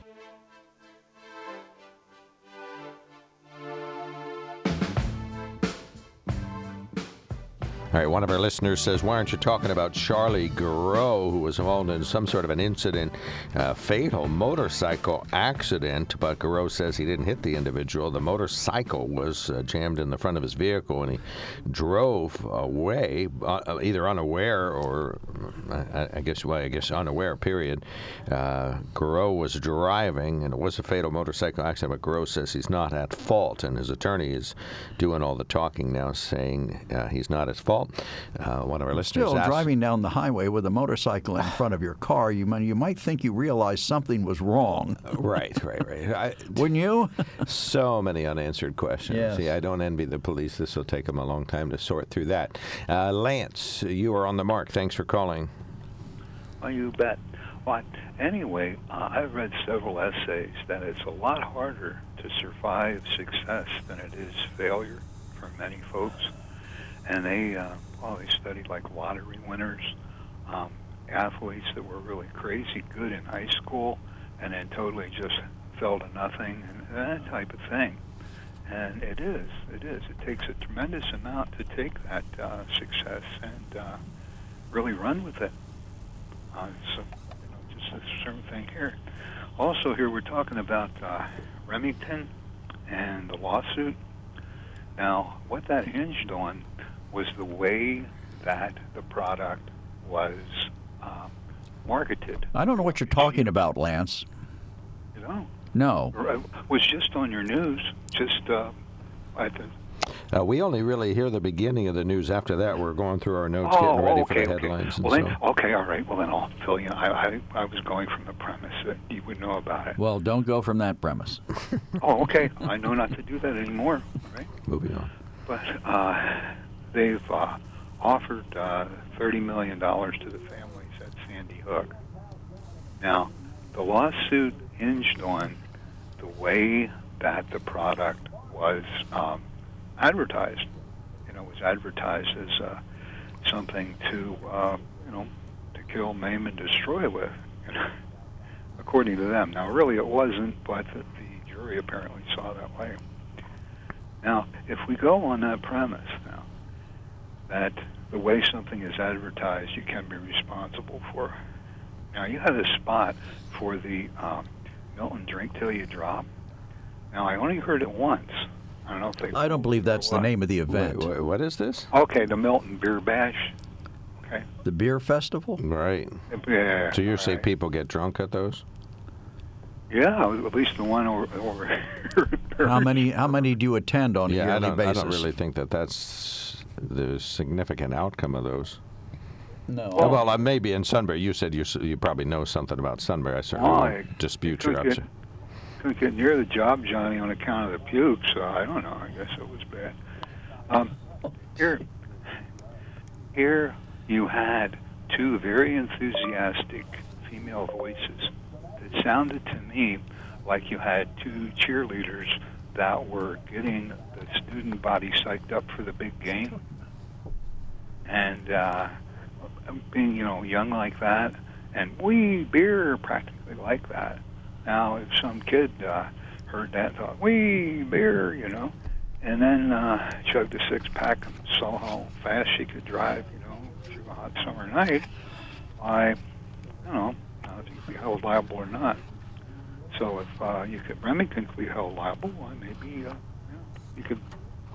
All right, one of our listeners says, Why aren't you talking about Charlie Garreau, who was involved in some sort of an incident, fatal motorcycle accident? But Garreau says he didn't hit the individual. The motorcycle was uh, jammed in the front of his vehicle and he drove away, uh, either unaware or, I, I guess, well, I guess unaware, period. Uh, Garreau was driving and it was a fatal motorcycle accident, but Garreau says he's not at fault. And his attorney is doing all the talking now, saying uh, he's not at fault. Call. Uh, one of our listeners Still asked, driving down the highway with a motorcycle in front of your car, you might, you might think you realize something was wrong, Right, right, right. I, wouldn't you? so many unanswered questions. Yes. See, I don't envy the police. This will take them a long time to sort through that. Uh, Lance, you are on the mark. Thanks for calling. Oh, you bet. Well, anyway, uh, I've read several essays that it's a lot harder to survive success than it is failure for many folks. And they, uh, well, they studied like lottery winners, um, athletes that were really crazy good in high school, and then totally just fell to nothing, and that type of thing. And it is, it is. It takes a tremendous amount to take that uh, success and uh, really run with it. Uh, so, you know, just a certain thing here. Also, here we're talking about uh, Remington and the lawsuit. Now, what that hinged on was the way that the product was um, marketed. I don't know what you're talking about, Lance. You know, No. Or, uh, was just on your news. Just uh, at the Uh, we only really hear the beginning of the news. After that, we're going through our notes, oh, getting ready okay, for the okay. headlines. Well, and then, so. okay, all right. Well, then I'll fill you. I, I, I was going from the premise that you would know about it. Well, don't go from that premise. Oh, okay. I know not to do that anymore. Right. Moving on. But uh, they've uh, offered uh, $30 million to the families at Sandy Hook. Now, the lawsuit hinged on the way that the product was um, advertised. You know, it was advertised as uh, something to, uh, you know, to kill, maim, and destroy with, you know, according to them. Now, really, it wasn't, but the, the jury apparently saw that way. Now, if we go on that premise that the way something is advertised, you can be responsible for. Now, you had a spot for the um, Milton Drink Till You Drop. Now, I only heard it once. I don't know if they. I don't believe that's the name of the event. Wait, wait, what is this? Okay, the Milton Beer Bash. Okay. The beer festival? Right. Yeah. So you say right. people get drunk at those? Yeah, at least the one over, over here. How many how many do you attend on a yeah, I yearly don't, I don't really think that that's the significant outcome of those. No. Oh, well, uh, maybe in Sunbury. You said you you probably know something about Sunbury. I certainly won't I dispute could your get- observation. couldn't get near the job, Johnny, on account of the puke. So I don't know. I guess it was bad. Um, here, here you had two very enthusiastic female voices that sounded to me like you had two cheerleaders that were getting the student body psyched up for the big game. And uh, being, you know, young like that, and we beer practically like that. Now, if some kid uh, heard that, thought we beer, you know, and then uh, chugged a six pack and saw how fast she could drive, you know, through a hot summer night, I, I don't know, uh, if be held liable or not. So if uh, you could Remington could be held liable, well, maybe uh, yeah, you could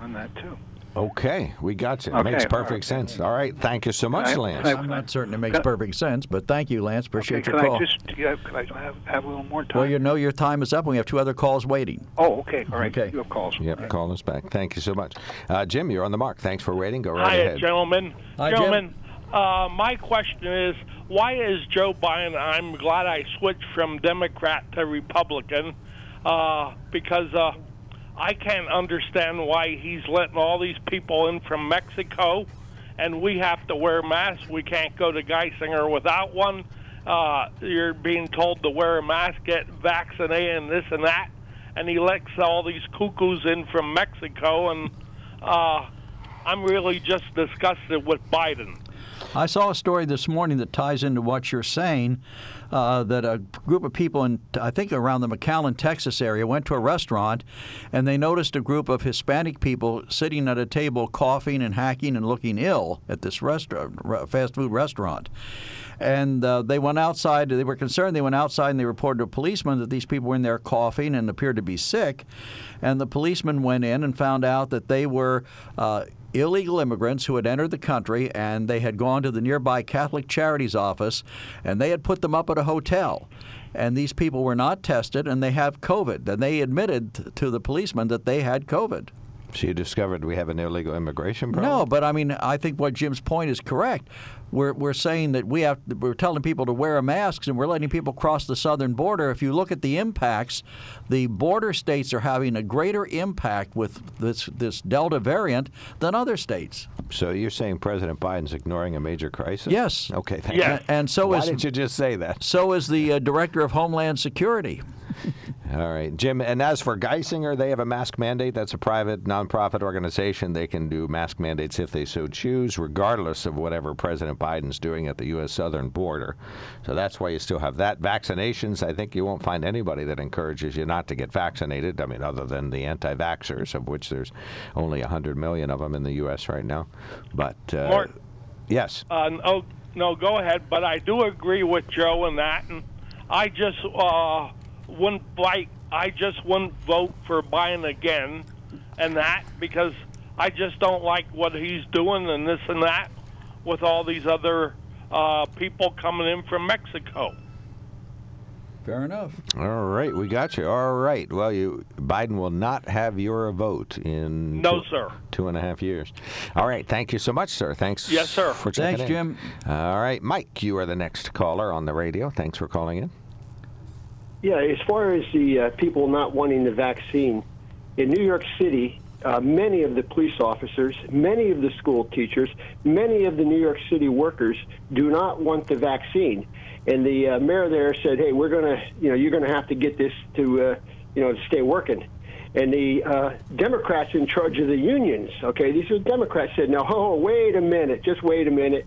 run that too. Okay, we got you. It Okay, Makes perfect right. sense. All right, thank you so much, I- Lance. I- I'm not certain it makes perfect sense, but thank you, Lance. Appreciate okay, your call. I just yeah, could I have, have a little more time? well, you know your time is up, and we have two other calls waiting. Oh, okay, all right. Okay. You have calls. Yep, call us back. Thank you so much. Uh, Jim, you're on the mark. Thanks for waiting. Go right Hi, ahead. gentlemen. Hi, Jim. gentlemen, uh, my question is why is Joe Biden? I'm glad I switched from Democrat to Republican uh, because uh, I can't understand why he's letting all these people in from Mexico and we have to wear masks. We can't go to Geisinger without one. Uh, you're being told to wear a mask, get vaccinated, and this and that. And he lets all these cuckoos in from Mexico, and uh, I'm really just disgusted with Biden. I saw a story this morning that ties into what you're saying. Uh, that a group of people in, I think, around the McAllen, Texas area went to a restaurant and they noticed a group of Hispanic people sitting at a table coughing and hacking and looking ill at this fast food restaurant. And uh, they went outside. They were concerned. They went outside and they reported to a policeman that these people were in there coughing and appeared to be sick. And the policeman went in and found out that they were uh, illegal immigrants who had entered the country and they had gone to the nearby Catholic Charities office and they had put them up at a hotel. And these people were not tested and they have COVID. And they admitted to the policeman that they had COVID. So you discovered we have an illegal immigration problem? No, but I mean, I think what Jim's point is correct. We're, we're saying that we have we're telling people to wear masks and we're letting people cross the southern border. If you look at the impacts, the border states are having a greater impact with this this Delta variant than other states. So you're saying President Biden's ignoring a major crisis? Yes. Okay. Thank Yeah. you. And so Why is didn't you just say that? so is the uh, director of Homeland Security. All right, Jim. And as for Geisinger, they have a mask mandate. That's a private, nonprofit organization. They can do mask mandates if they so choose, regardless of whatever President Biden's doing at the U.S. southern border. So that's why you still have that. Vaccinations, I think you won't find anybody that encourages you not to get vaccinated. I mean, other than the anti-vaxxers, of which there's only 100 million of them in the U.S. right now. But uh, Mort, yes, uh, no, no, go ahead. But I do agree with Joe in that, and I just uh, wouldn't like. I just wouldn't vote for Biden again, and that because I just don't like what he's doing and this and that with all these other uh, people coming in from Mexico. Fair enough. All right, we got you. All right. Well, you Biden will not have your vote in No, two, sir. two and a half years. All right. Thank you so much, sir. Thanks. Yes, sir. For Thanks, in. Jim. All right, Mike, you are the next caller on the radio. Thanks for calling in. Yeah, as far as the uh, people not wanting the vaccine, in New York City, uh, many of the police officers, many of the school teachers, many of the New York City workers do not want the vaccine. And the uh, mayor there said, "Hey, we're to, you know, you're to have to get this to, uh, you know, stay working." And the uh, Democrats in charge of the unions, okay, these are Democrats said, "Now, oh, wait a minute, just wait a minute.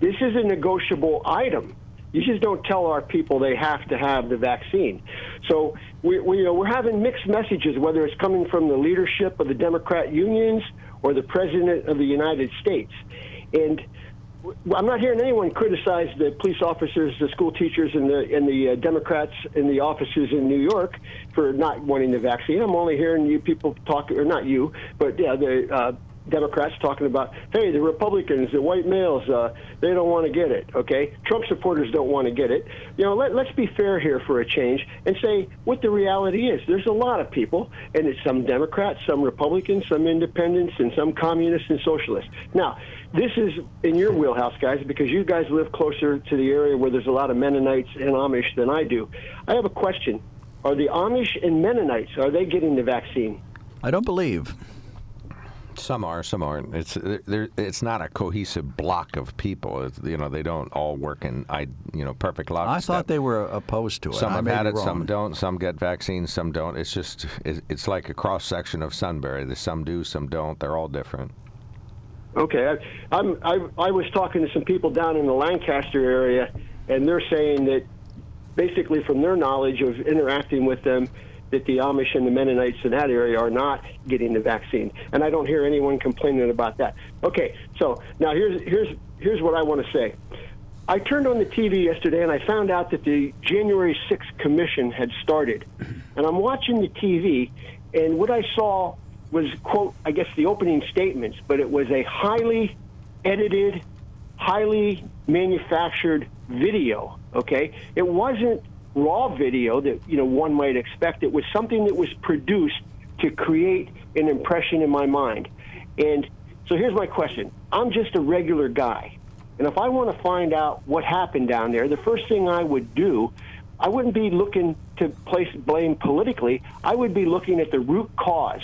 This is a negotiable item." You just don't tell our people they have to have the vaccine. So we, we, you know, we're having mixed messages, whether it's coming from the leadership of the Democrat unions or the President of the United States. And I'm not hearing anyone criticize the police officers, the school teachers, and the and the uh, Democrats in the offices in New York for not wanting the vaccine. I'm only hearing you people talk, or not you, but yeah, the uh, Democrats talking about, hey, the Republicans, the white males, uh, they don't want to get it. Okay, Trump supporters don't want to get it. You know, let, let's be fair here for a change and say what the reality is. There's a lot of people, and it's some Democrats, some Republicans, some independents, and some communists and socialists. Now, this is in your wheelhouse, guys, because you guys live closer to the area where there's a lot of Mennonites and Amish than I do. I have a question: Are the Amish and Mennonites are they getting the vaccine? I don't believe. Some are, some aren't. It's there. It's not a cohesive block of people. It's, you know, they don't all work in, I, you know, perfect lockstep. I thought they were opposed to it. Some I have may had be it, some don't. Some get vaccines, some don't. It's just, it's like a cross section of Sunbury. There's some do, some don't. They're all different. Okay, I, I'm I, I was talking to some people down in the Lancaster area, and they're saying that basically from their knowledge of interacting with them, that the Amish and the Mennonites in that area are not getting the vaccine, and I don't hear anyone complaining about that. Okay, so now here's here's here's what I want to say. I turned on the TV yesterday and I found out that the January 6th commission had started. And I'm watching the TV, and what I saw was, quote, I guess the opening statements, but it was a highly edited, highly manufactured video, okay? It wasn't raw video that, you know, one might expect. It was something that was produced to create an impression in my mind. And so here's my question. I'm just a regular guy. And if I want to find out what happened down there, the first thing I would do, I wouldn't be looking to place blame politically. I would be looking at the root cause.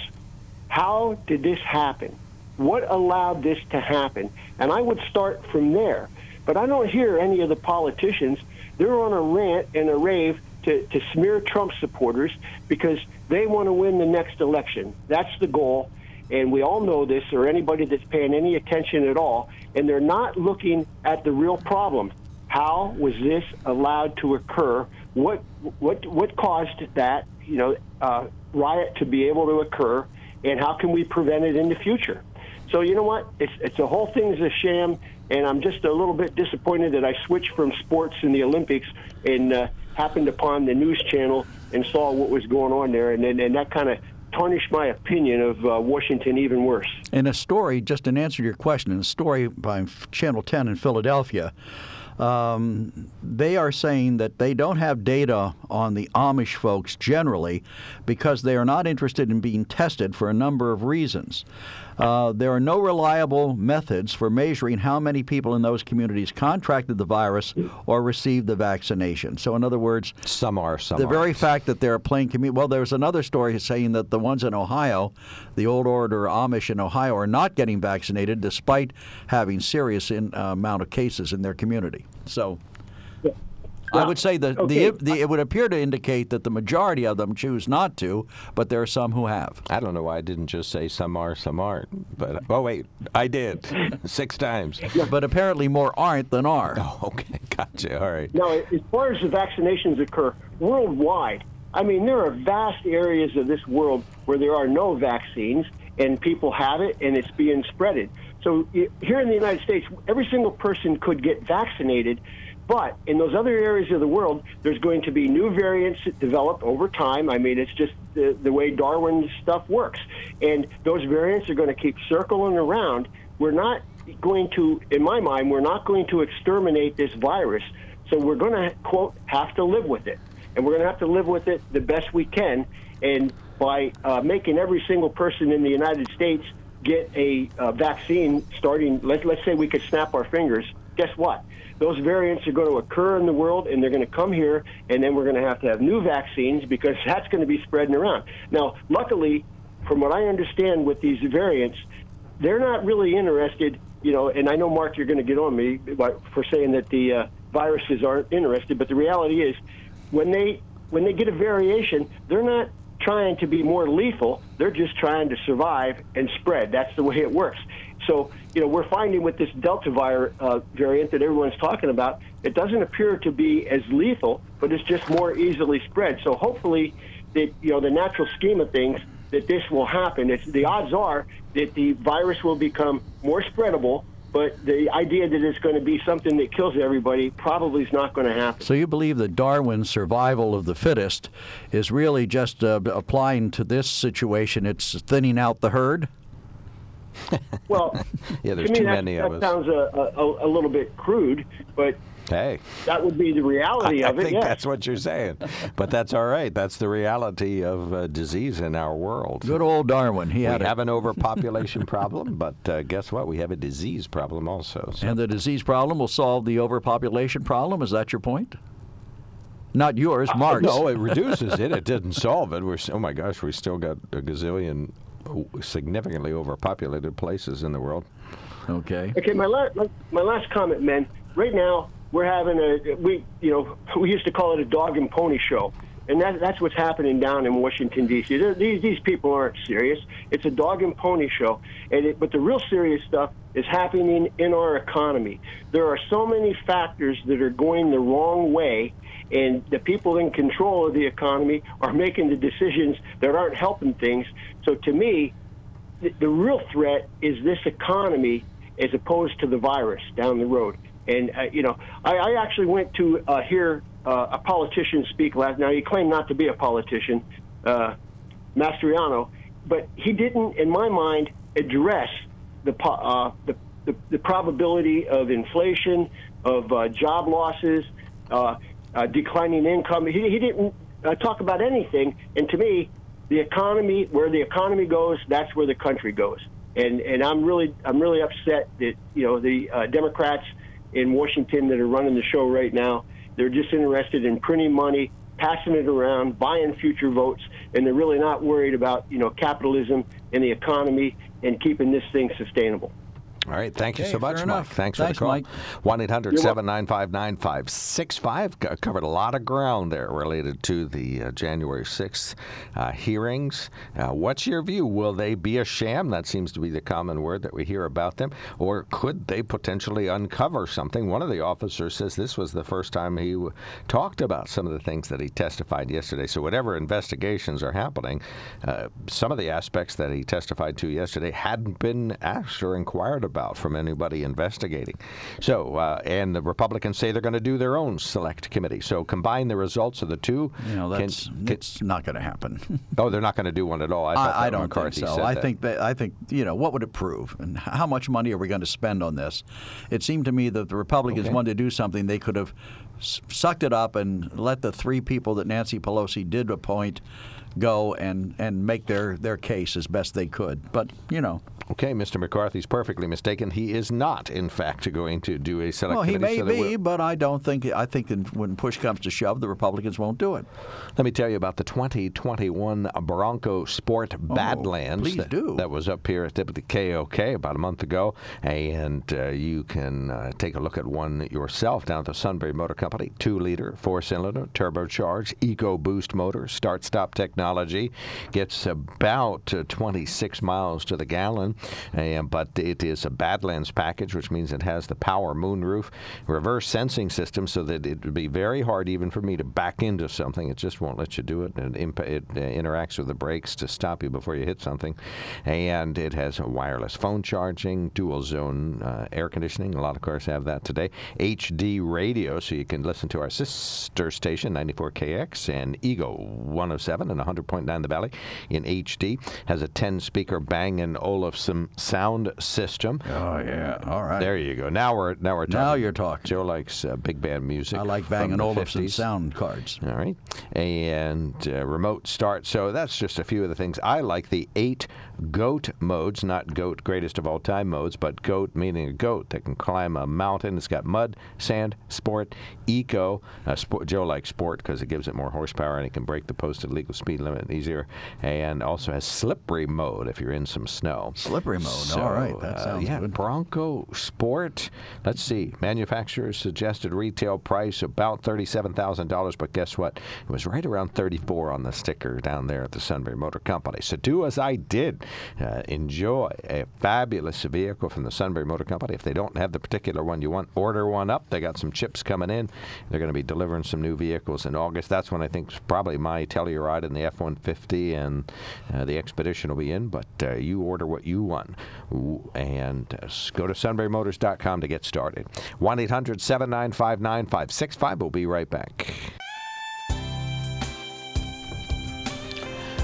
How did this happen? What allowed this to happen? And I would start from there. But I don't hear any of the politicians. They're on a rant and a rave to, to smear Trump supporters because they want to win the next election. That's the goal. And we all know this, or anybody that's paying any attention at all. And they're not looking at the real problem. How was this allowed to occur? What what what caused that you know uh, riot to be able to occur? And how can we prevent it in the future? So you know what? It's it's the whole thing is a sham, and I'm just a little bit disappointed that I switched from sports in the Olympics and uh, happened upon the news channel and saw what was going on there, and then and that kind of tarnished my opinion of uh, Washington even worse. In a story, just in answer to your question, a story by Channel 10 in Philadelphia, um, they are saying that they don't have data on the Amish folks generally because they are not interested in being tested for a number of reasons. Uh, there are no reliable methods for measuring how many people in those communities contracted the virus or received the vaccination. So, in other words, some are, some the aren't. very fact that they're playing community. Well, there's another story saying that the ones in Ohio, the old order Amish in Ohio, are not getting vaccinated despite having serious in, uh, amount of cases in their community. So. I would say that okay. the, the, it would appear to indicate that the majority of them choose not to, but there are some who have. I don't know why I didn't just say some are, some aren't. But oh wait, I did six times. Yeah. But apparently more aren't than are. Oh, okay, gotcha. All right. Now, as far as the vaccinations occur worldwide, I mean, there are vast areas of this world where there are no vaccines and people have it and it's being spreaded. So here in the United States, every single person could get vaccinated, but in those other areas of the world, there's going to be new variants that develop over time. I mean, it's just the, the way Darwin's stuff works. And those variants are going to keep circling around. We're not going to, in my mind, we're not going to exterminate this virus. So we're going to, quote, have to live with it. And we're going to have to live with it the best we can. And by uh, making every single person in the United States get a uh, vaccine starting, let, let's say we could snap our fingers, guess what? Those variants are going to occur in the world and they're going to come here, and then we're going to have to have new vaccines because that's going to be spreading around. Now, luckily, from what I understand with these variants, they're not really interested, you know, and I know, Mark, you're going to get on me for saying that the uh, viruses aren't interested, but the reality is when they when they get a variation, they're not trying to be more lethal. They're just trying to survive and spread. That's the way it works. So, you know, we're finding with this Delta vir, uh, variant that everyone's talking about, it doesn't appear to be as lethal, but it's just more easily spread. So hopefully, that you know, the natural scheme of things, that this will happen. It's, the odds are that the virus will become more spreadable, but the idea that it's going to be something that kills everybody probably is not going to happen. So you believe that Darwin's survival of the fittest is really just uh, applying to this situation? It's thinning out the herd. Well, Yeah, there's to me, too that, many that of us. sounds a, a, a little bit crude, but Hey, that would be the reality I, I of it. I think yes. that's what you're saying. But that's all right. That's the reality of uh, disease in our world. Good old Darwin. He we had a, have an overpopulation problem, but uh, guess what? We have a disease problem also. So. and the disease problem will solve the overpopulation problem. Is that your point? Not yours, Mark's. No, it reduces it. It didn't solve it. We're oh my gosh, we still got a gazillion o- significantly overpopulated places in the world. Okay. Okay, my last my last comment, men. Right now, we're having a we you know we used to call it a dog and pony show, and that, that's what's happening down in Washington D.C. These these people aren't serious. It's a dog and pony show, and it, but the real serious stuff is happening in our economy. There are so many factors that are going the wrong way. And the people in control of the economy are making the decisions that aren't helping things. So to me, the, the real threat is this economy as opposed to the virus down the road. And uh, you know, I, I actually went to uh, hear uh, a politician speak last. Now he claimed not to be a politician, uh, Mastriano, but he didn't, in my mind, address the uh, the, the, the probability of inflation, of uh, job losses, uh, uh, declining income. He, he didn't talk about anything. And to me, the economy, where the economy goes, that's where the country goes. And and I'm really I'm really upset that you know the Democrats in Washington that are running the show right now, they're just interested in printing money, passing it around, buying future votes, and they're really not worried about you know capitalism and the economy and keeping this thing sustainable. All right. Thank you so much, Mike. Thanks, Thanks, for the call. Mike. 1 800 You're 795 9565. Covered a lot of ground there related to the uh, January 6th uh, hearings. Uh, what's your view? Will they be a sham? That seems to be the common word that we hear about them. Or could they potentially uncover something? One of the officers says this was the first time he w- talked about some of the things that he testified yesterday. So, whatever investigations are happening, uh, some of the aspects that he testified to yesterday hadn't been asked or inquired about about from anybody investigating. So, uh, and the Republicans say they're going to do their own select committee. So, combine the results of the two. You know, that's can, it's not going to happen. oh, they're not going to do one at all. I, I, I don't McCarthy think so. I that. think that I think you know what would it prove, and how much money are we going to spend on this? It seemed to me that the Republicans okay. wanted to do something they could have sucked it up and let the three people that Nancy Pelosi did appoint go and, and make their, their case as best they could. But, you know, Okay, Mr. McCarthy's perfectly mistaken. He is not, in fact, going to do a select well, he may so be, but I don't think. I think when push comes to shove, the Republicans won't do it. Let me tell you about the 2021 Bronco Sport oh, Badlands. Please that, do. That was up here at the KOK about a month ago, and uh, you can uh, take a look at one yourself down at the Sunbury Motor Company. Two-liter, four-cylinder, turbocharged, EcoBoost motor, start-stop technology, gets about uh, 26 miles to the gallon. But it is a Badlands package, which means it has the power moonroof, reverse sensing system, so that it would be very hard even for me to back into something. It just won't let you do it. It, imp- it uh, interacts with the brakes to stop you before you hit something. And it has wireless phone charging, dual zone uh, air conditioning. A lot of cars have that today. HD radio, so you can listen to our sister station, 94KX, and Eagle 107 and 100.9 The Valley in HD. Has a 10 speaker Bang & Olufsen sound system. Oh yeah, all right. There you go. Now we're now we're talking. Now you're talking. Joe likes uh, big band music. I like Bang & Olufsen sound cards. All right, and uh, remote start. So that's just a few of the things I like. The eight goat modes, not goat greatest of all time modes, but goat meaning a goat that can climb a mountain. It's got mud, sand, sport, eco. Uh, sport, Joe likes sport because it gives it more horsepower and it can break the posted legal speed limit easier, and also has slippery mode if you're in some snow. Slippery mode. So, All right, that sounds uh, yeah, good. Bronco Sport. Let's see. Manufacturer's suggested retail price about thirty-seven thousand dollars, but guess what? It was right around thirty-four on the sticker down there at the Sunbury Motor Company. So do as I did. Uh, enjoy a fabulous vehicle from the Sunbury Motor Company. If they don't have the particular one you want, order one up. They got some chips coming in. They're going to be delivering some new vehicles in August. That's when I think probably my Telluride and the F-150 and uh, the Expedition will be in. But uh, you order what you want and uh, go to sunburymotors.com to get started. 1 800 795 9565. We'll be right back.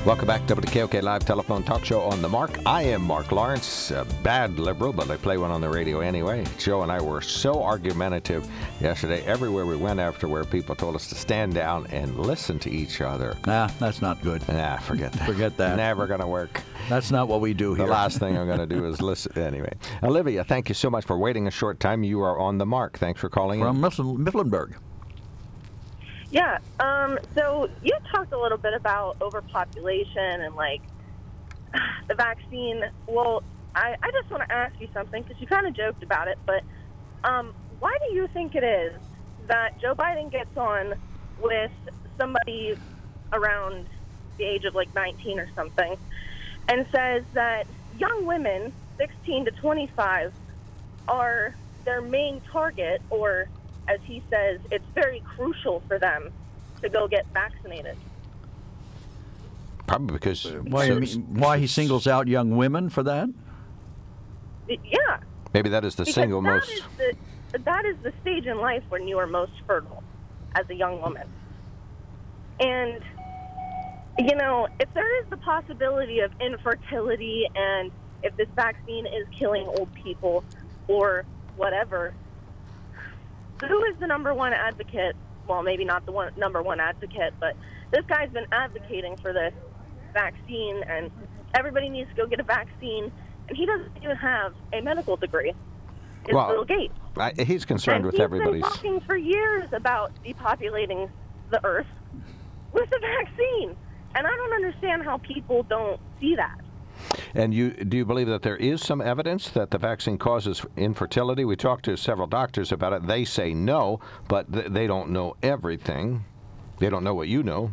Welcome back to the KOK Live Telephone Talk Show on the Mark. I am Mark Lawrence, a bad liberal, but I play one on the radio anyway. Joe and I were so argumentative yesterday everywhere we went after where people told us to stand down and listen to each other. Nah, that's not good. Nah, forget that. forget that. Never going to work. That's not what we do here. The last thing I'm going to do is listen. Anyway, Olivia, thank you so much for waiting a short time. You are on the mark. Thanks for calling From in. From Mifflinburg. Yeah. Um, so you talked a little bit about overpopulation and like the vaccine. Well, I, I just want to ask you something because you kind of joked about it, but um, why do you think it is that Joe Biden gets on with somebody around the age of like 19 or something and says that young women, 16 to 25, are their main target or as he says, it's very crucial for them to go get vaccinated. Probably because why, so, why he singles out young women for that? Yeah. Maybe that is the because single that most. Is the, that is the stage in life when you are most fertile as a young woman. And, you know, if there is the possibility of infertility and if this vaccine is killing old people or whatever, who is the number one advocate? Well, maybe not the one number one advocate, but this guy's been advocating for this vaccine, and everybody needs to go get a vaccine, and he doesn't even have a medical degree. It's well, Bill Gates. I, he's concerned and with he's everybody's. been talking for years about depopulating the Earth with a vaccine, and I don't understand how people don't see that. And you do you believe that there is some evidence that the vaccine causes infertility? We talked to several doctors about it. They say no, but th- they don't know everything. They don't know what you know.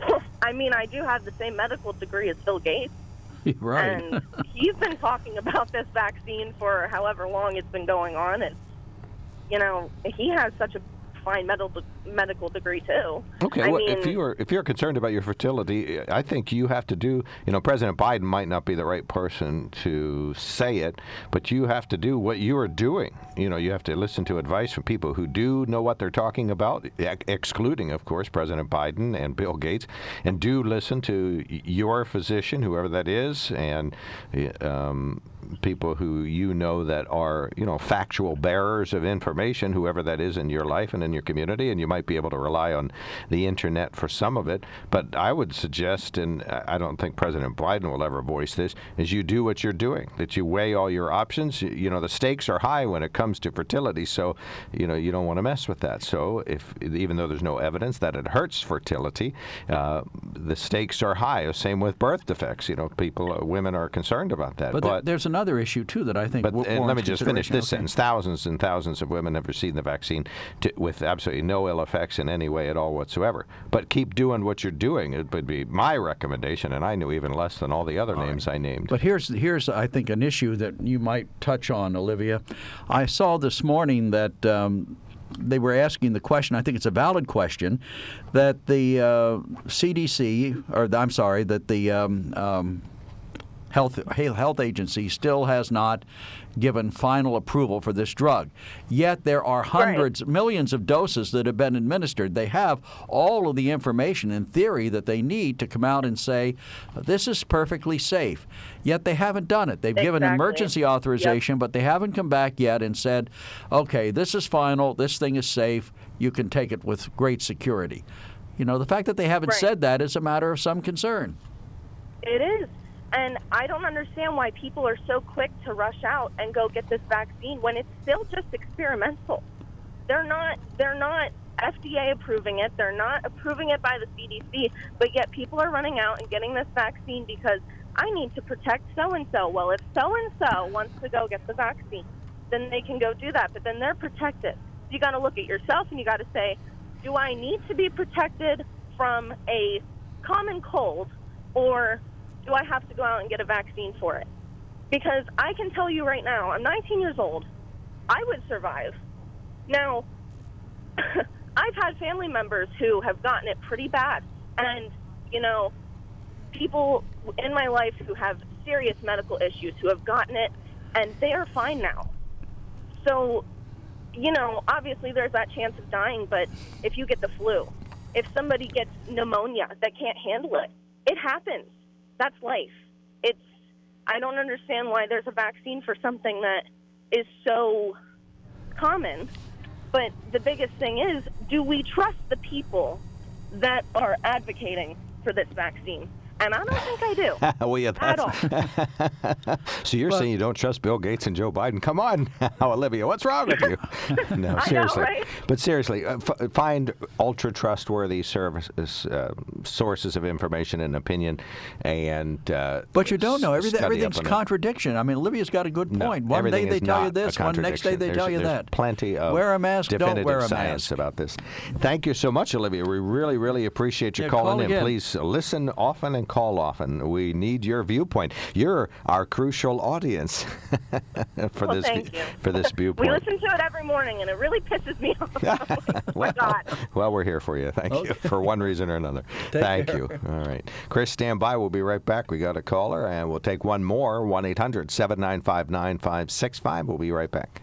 I mean, I do have the same medical degree as Bill Gates. right. And he's been talking about this vaccine for however long it's been going on. And, you know, he has such a fine medical medical degree too. Okay, I well, mean, if you're if you're concerned about your fertility, I think you have to do. You know, President Biden might not be the right person to say it, but you have to do what you are doing. You know, you have to listen to advice from people who do know what they're talking about, ex- excluding, of course, President Biden and Bill Gates, and do listen to your physician, whoever that is, and um, people who you know that are, you know, factual bearers of information, whoever that is in your life and in your community, and you might be able to rely on the internet for some of it. But I would suggest, and I don't think President Biden will ever voice this, is you do what you're doing, that you weigh all your options. You, know, the stakes are high when it comes to fertility, so you know you don't want to mess with that. So if even though there's no evidence that it hurts fertility, uh, the stakes are high. Same with birth defects. You know, people, uh, women are concerned about that. But, there- there's another issue too that I think. But let me just finish this consideration. sentence. Thousands and thousands of women have received the vaccine to, with absolutely no ill effects in any way at all whatsoever. But keep doing what you're doing. It would be my recommendation, and I knew even less than all the other names I named. But here's here's I think an issue that you might touch on, Olivia. I saw this morning that. Um, they were asking the question. I think it's a valid question that the uh, CDC, or the, I'm sorry, that the um, um, health health agency still has not given final approval for this drug. Yet there are hundreds, millions of doses that have been administered. They have all of the information in theory that they need to come out and say uh, this is perfectly safe. Yet they haven't done it. They've given emergency authorization, but they haven't come back yet and said, "Okay, this is final. This thing is safe. You can take it with great security." You know, the fact that they haven't Right. said that is a matter of some concern. It is. And I don't understand why people are so quick to rush out and go get this vaccine when it's still just experimental. They're not they're not FDA approving it. They're not approving it by the CDC, but yet people are running out and getting this vaccine because I need to protect so and so. Well, if so and so wants to go get the vaccine, then they can go do that, but then they're protected. You got to look at yourself and you got to say, do I need to be protected from a common cold or do I have to go out and get a vaccine for it? Because I can tell you right now, I'm 19 years old. I would survive. Now, I've had family members who have gotten it pretty bad. And, you know, people in my life who have serious medical issues who have gotten it and they are fine now. So, you know, obviously there's that chance of dying, but if you get the flu, if somebody gets pneumonia that can't handle it, it happens. That's life. It's I don't understand why there's a vaccine for something that is so common. But the biggest thing is, do we trust the people that are advocating for this vaccine? And I don't think I do. well, yeah, At that's, so you're saying you don't trust Bill Gates and Joe Biden? Come on, Olivia, what's wrong with you? no, I know, seriously. right? But seriously, uh, f- find ultra trustworthy services, uh, sources of information and opinion, and uh, But you don't know. Everything, everything's up contradiction. I mean, Olivia's got a good No, point. one day they tell you this, one next day they There's- tell you that. Plenty of Wear a mask, don't wear a mask. about this. Thank you so much, Olivia. We really, really appreciate you Yeah, calling call in. again. Please listen often and call often. We need your viewpoint. You're our crucial audience for well, this thank you. for this viewpoint. we listen to it every morning, and it really pisses me off. oh my God. Well, we're here for you. Thank you for one reason or another. Take Thank care. you. All right. Chris, stand by. We'll be right back. We got a caller, and we'll take one more 1 800 795 9565. We'll be right back.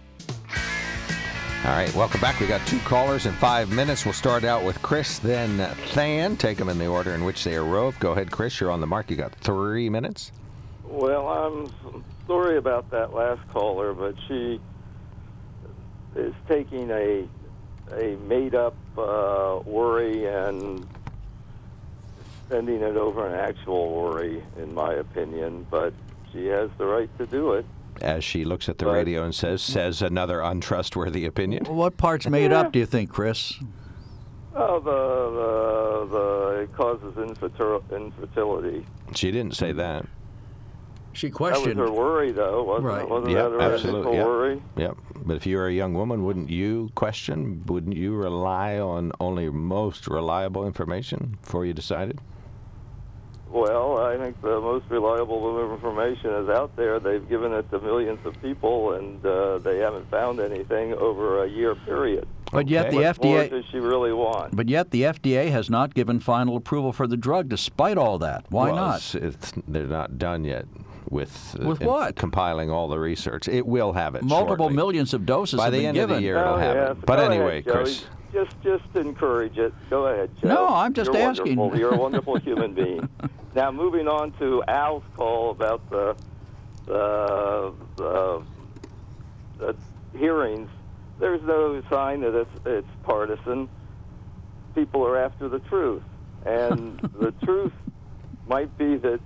All right, welcome back. We got two callers in five minutes. We'll start out with Chris, then Than. Take them in the order in which they arose. Go ahead, Chris. You're on the mark. You got three minutes. Well, I'm sorry about that last caller, but she is taking a a made up uh, worry and sending it over an actual worry, in my opinion. But she has the right to do it. As she looks at the Right. radio and says, says another untrustworthy opinion. What part's made up, do you think, Chris? Oh, the the, the it causes infertil- infertility. She didn't say that. She questioned. That questioned. was her worry, though, wasn't Right. it? Wasn't Yeah, that her absolutely. initial Yeah. worry? Yep. But if you were a young woman, wouldn't you question? Wouldn't you rely on only most reliable information before you decided? Well, I think the most reliable information is out there. They've given it to millions of people, and uh, they haven't found anything over a year period. But yet the What more FDA does she really want? But yet the FDA has not given final approval for the drug, despite all that. Why Well, not? It's, it's, they're not done yet with uh, With what? compiling all the research. It will have it Multiple shortly. millions of doses By have the been end given. of the year, it'll Oh, have it. But Go anyway, ahead, Chris. Just, just encourage it. Go ahead, Joe. No, I'm just You're asking. Wonderful. You're a wonderful human being. Now, moving on to Al's call about the the, the, the hearings. There's no sign that it's it's partisan. People are after the truth, and the truth might be that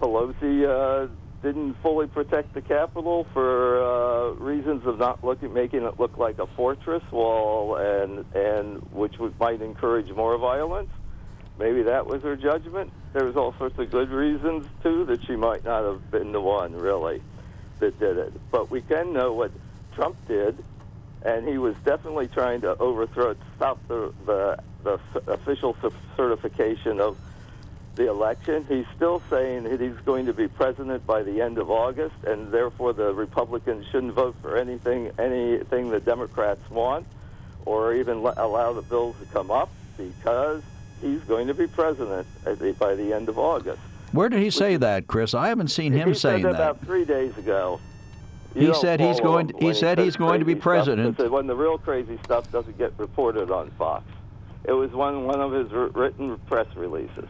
Pelosi uh, didn't fully protect the Capitol for uh, reasons of not looking, making it look like a fortress wall, and and which would, might encourage more violence. Maybe that was her judgment. There was all sorts of good reasons too that she might not have been the one really that did it. But we can know what Trump did, and he was definitely trying to overthrow, stop the the, the official certification of the election. He's still saying that he's going to be president by the end of August, and therefore the Republicans shouldn't vote for anything anything the Democrats want, or even allow the bills to come up because he's going to be president at the, by the end of August. Where did he say that, Chris? I haven't seen him he saying said that. about three days ago. He said he's going to- he said he's going to be stuff, president. because when the real crazy stuff doesn't get reported on Fox. It was one one of his wr- written press releases.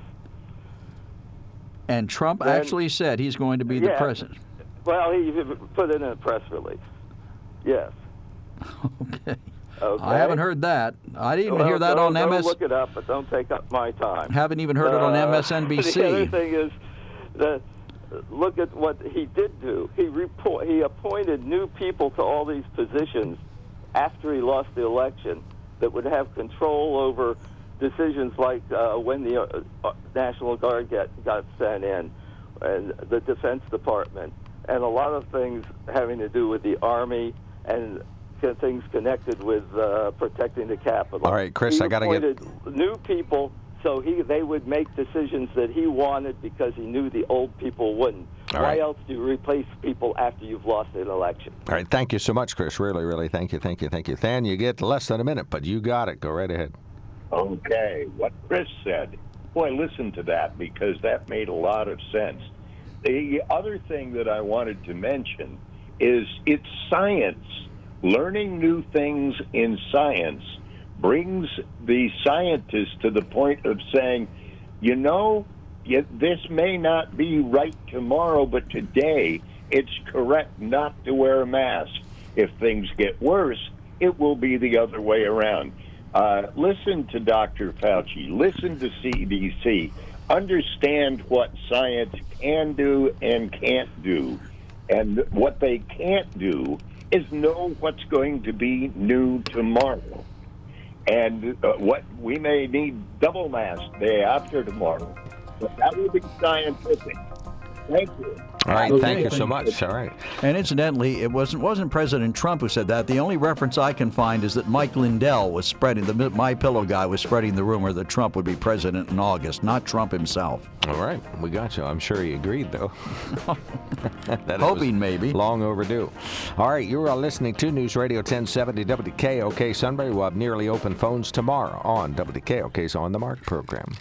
And Trump Then- actually said he's going to be the president. Well, he put it in a press release. Yes. Okay. Okay. I haven't heard that. I didn't Well, hear that on MS. Look it up, but don't take up my time. Haven't even heard it on Uh, MSNBC. The other thing is that look at what he did do. He report, he appointed new people to all these positions after he lost the election that would have control over decisions like uh, when the uh, uh, National Guard get, got sent in, and the Defense Department, and a lot of things having to do with the Army and things connected with uh, protecting the Capitol. All right, Chris, He I gotta get- appointed new people so he they would make decisions that he wanted because he knew the old people wouldn't. All Why right. else do you replace people after you've lost an election? All right, thank you so much, Chris. Really, really, thank you, thank you, thank you. Than, you get less than a minute, but you got it. Go right ahead. Okay, what Chris said. Boy, listen to that because that made a lot of sense. The other thing that I wanted to mention is it's science. Learning new things in science brings the scientists to the point of saying, you know, this may not be right tomorrow, but today it's correct not to wear a mask. If things get worse, it will be the other way around. Uh, listen to Dr. Fauci. Listen to CDC. Understand what science can do and can't do. And what they can't do is know what's going to be new tomorrow. And uh, what we may need double mask day after tomorrow. But that will be scientific. Thank you. All right, Okay, thank you so much. All right. And incidentally, it wasn't wasn't President Trump who said that. The only reference I can find is that Mike Lindell was spreading the My Pillow guy was spreading the rumor that Trump would be president in August, not Trump himself. All right, we got you. I'm sure he agreed, though. That Hoping maybe. Long overdue. All right, you are listening to News Radio 1070 WKOK Sunbury. We'll have nearly open phones tomorrow on WKOK's On the Mark program.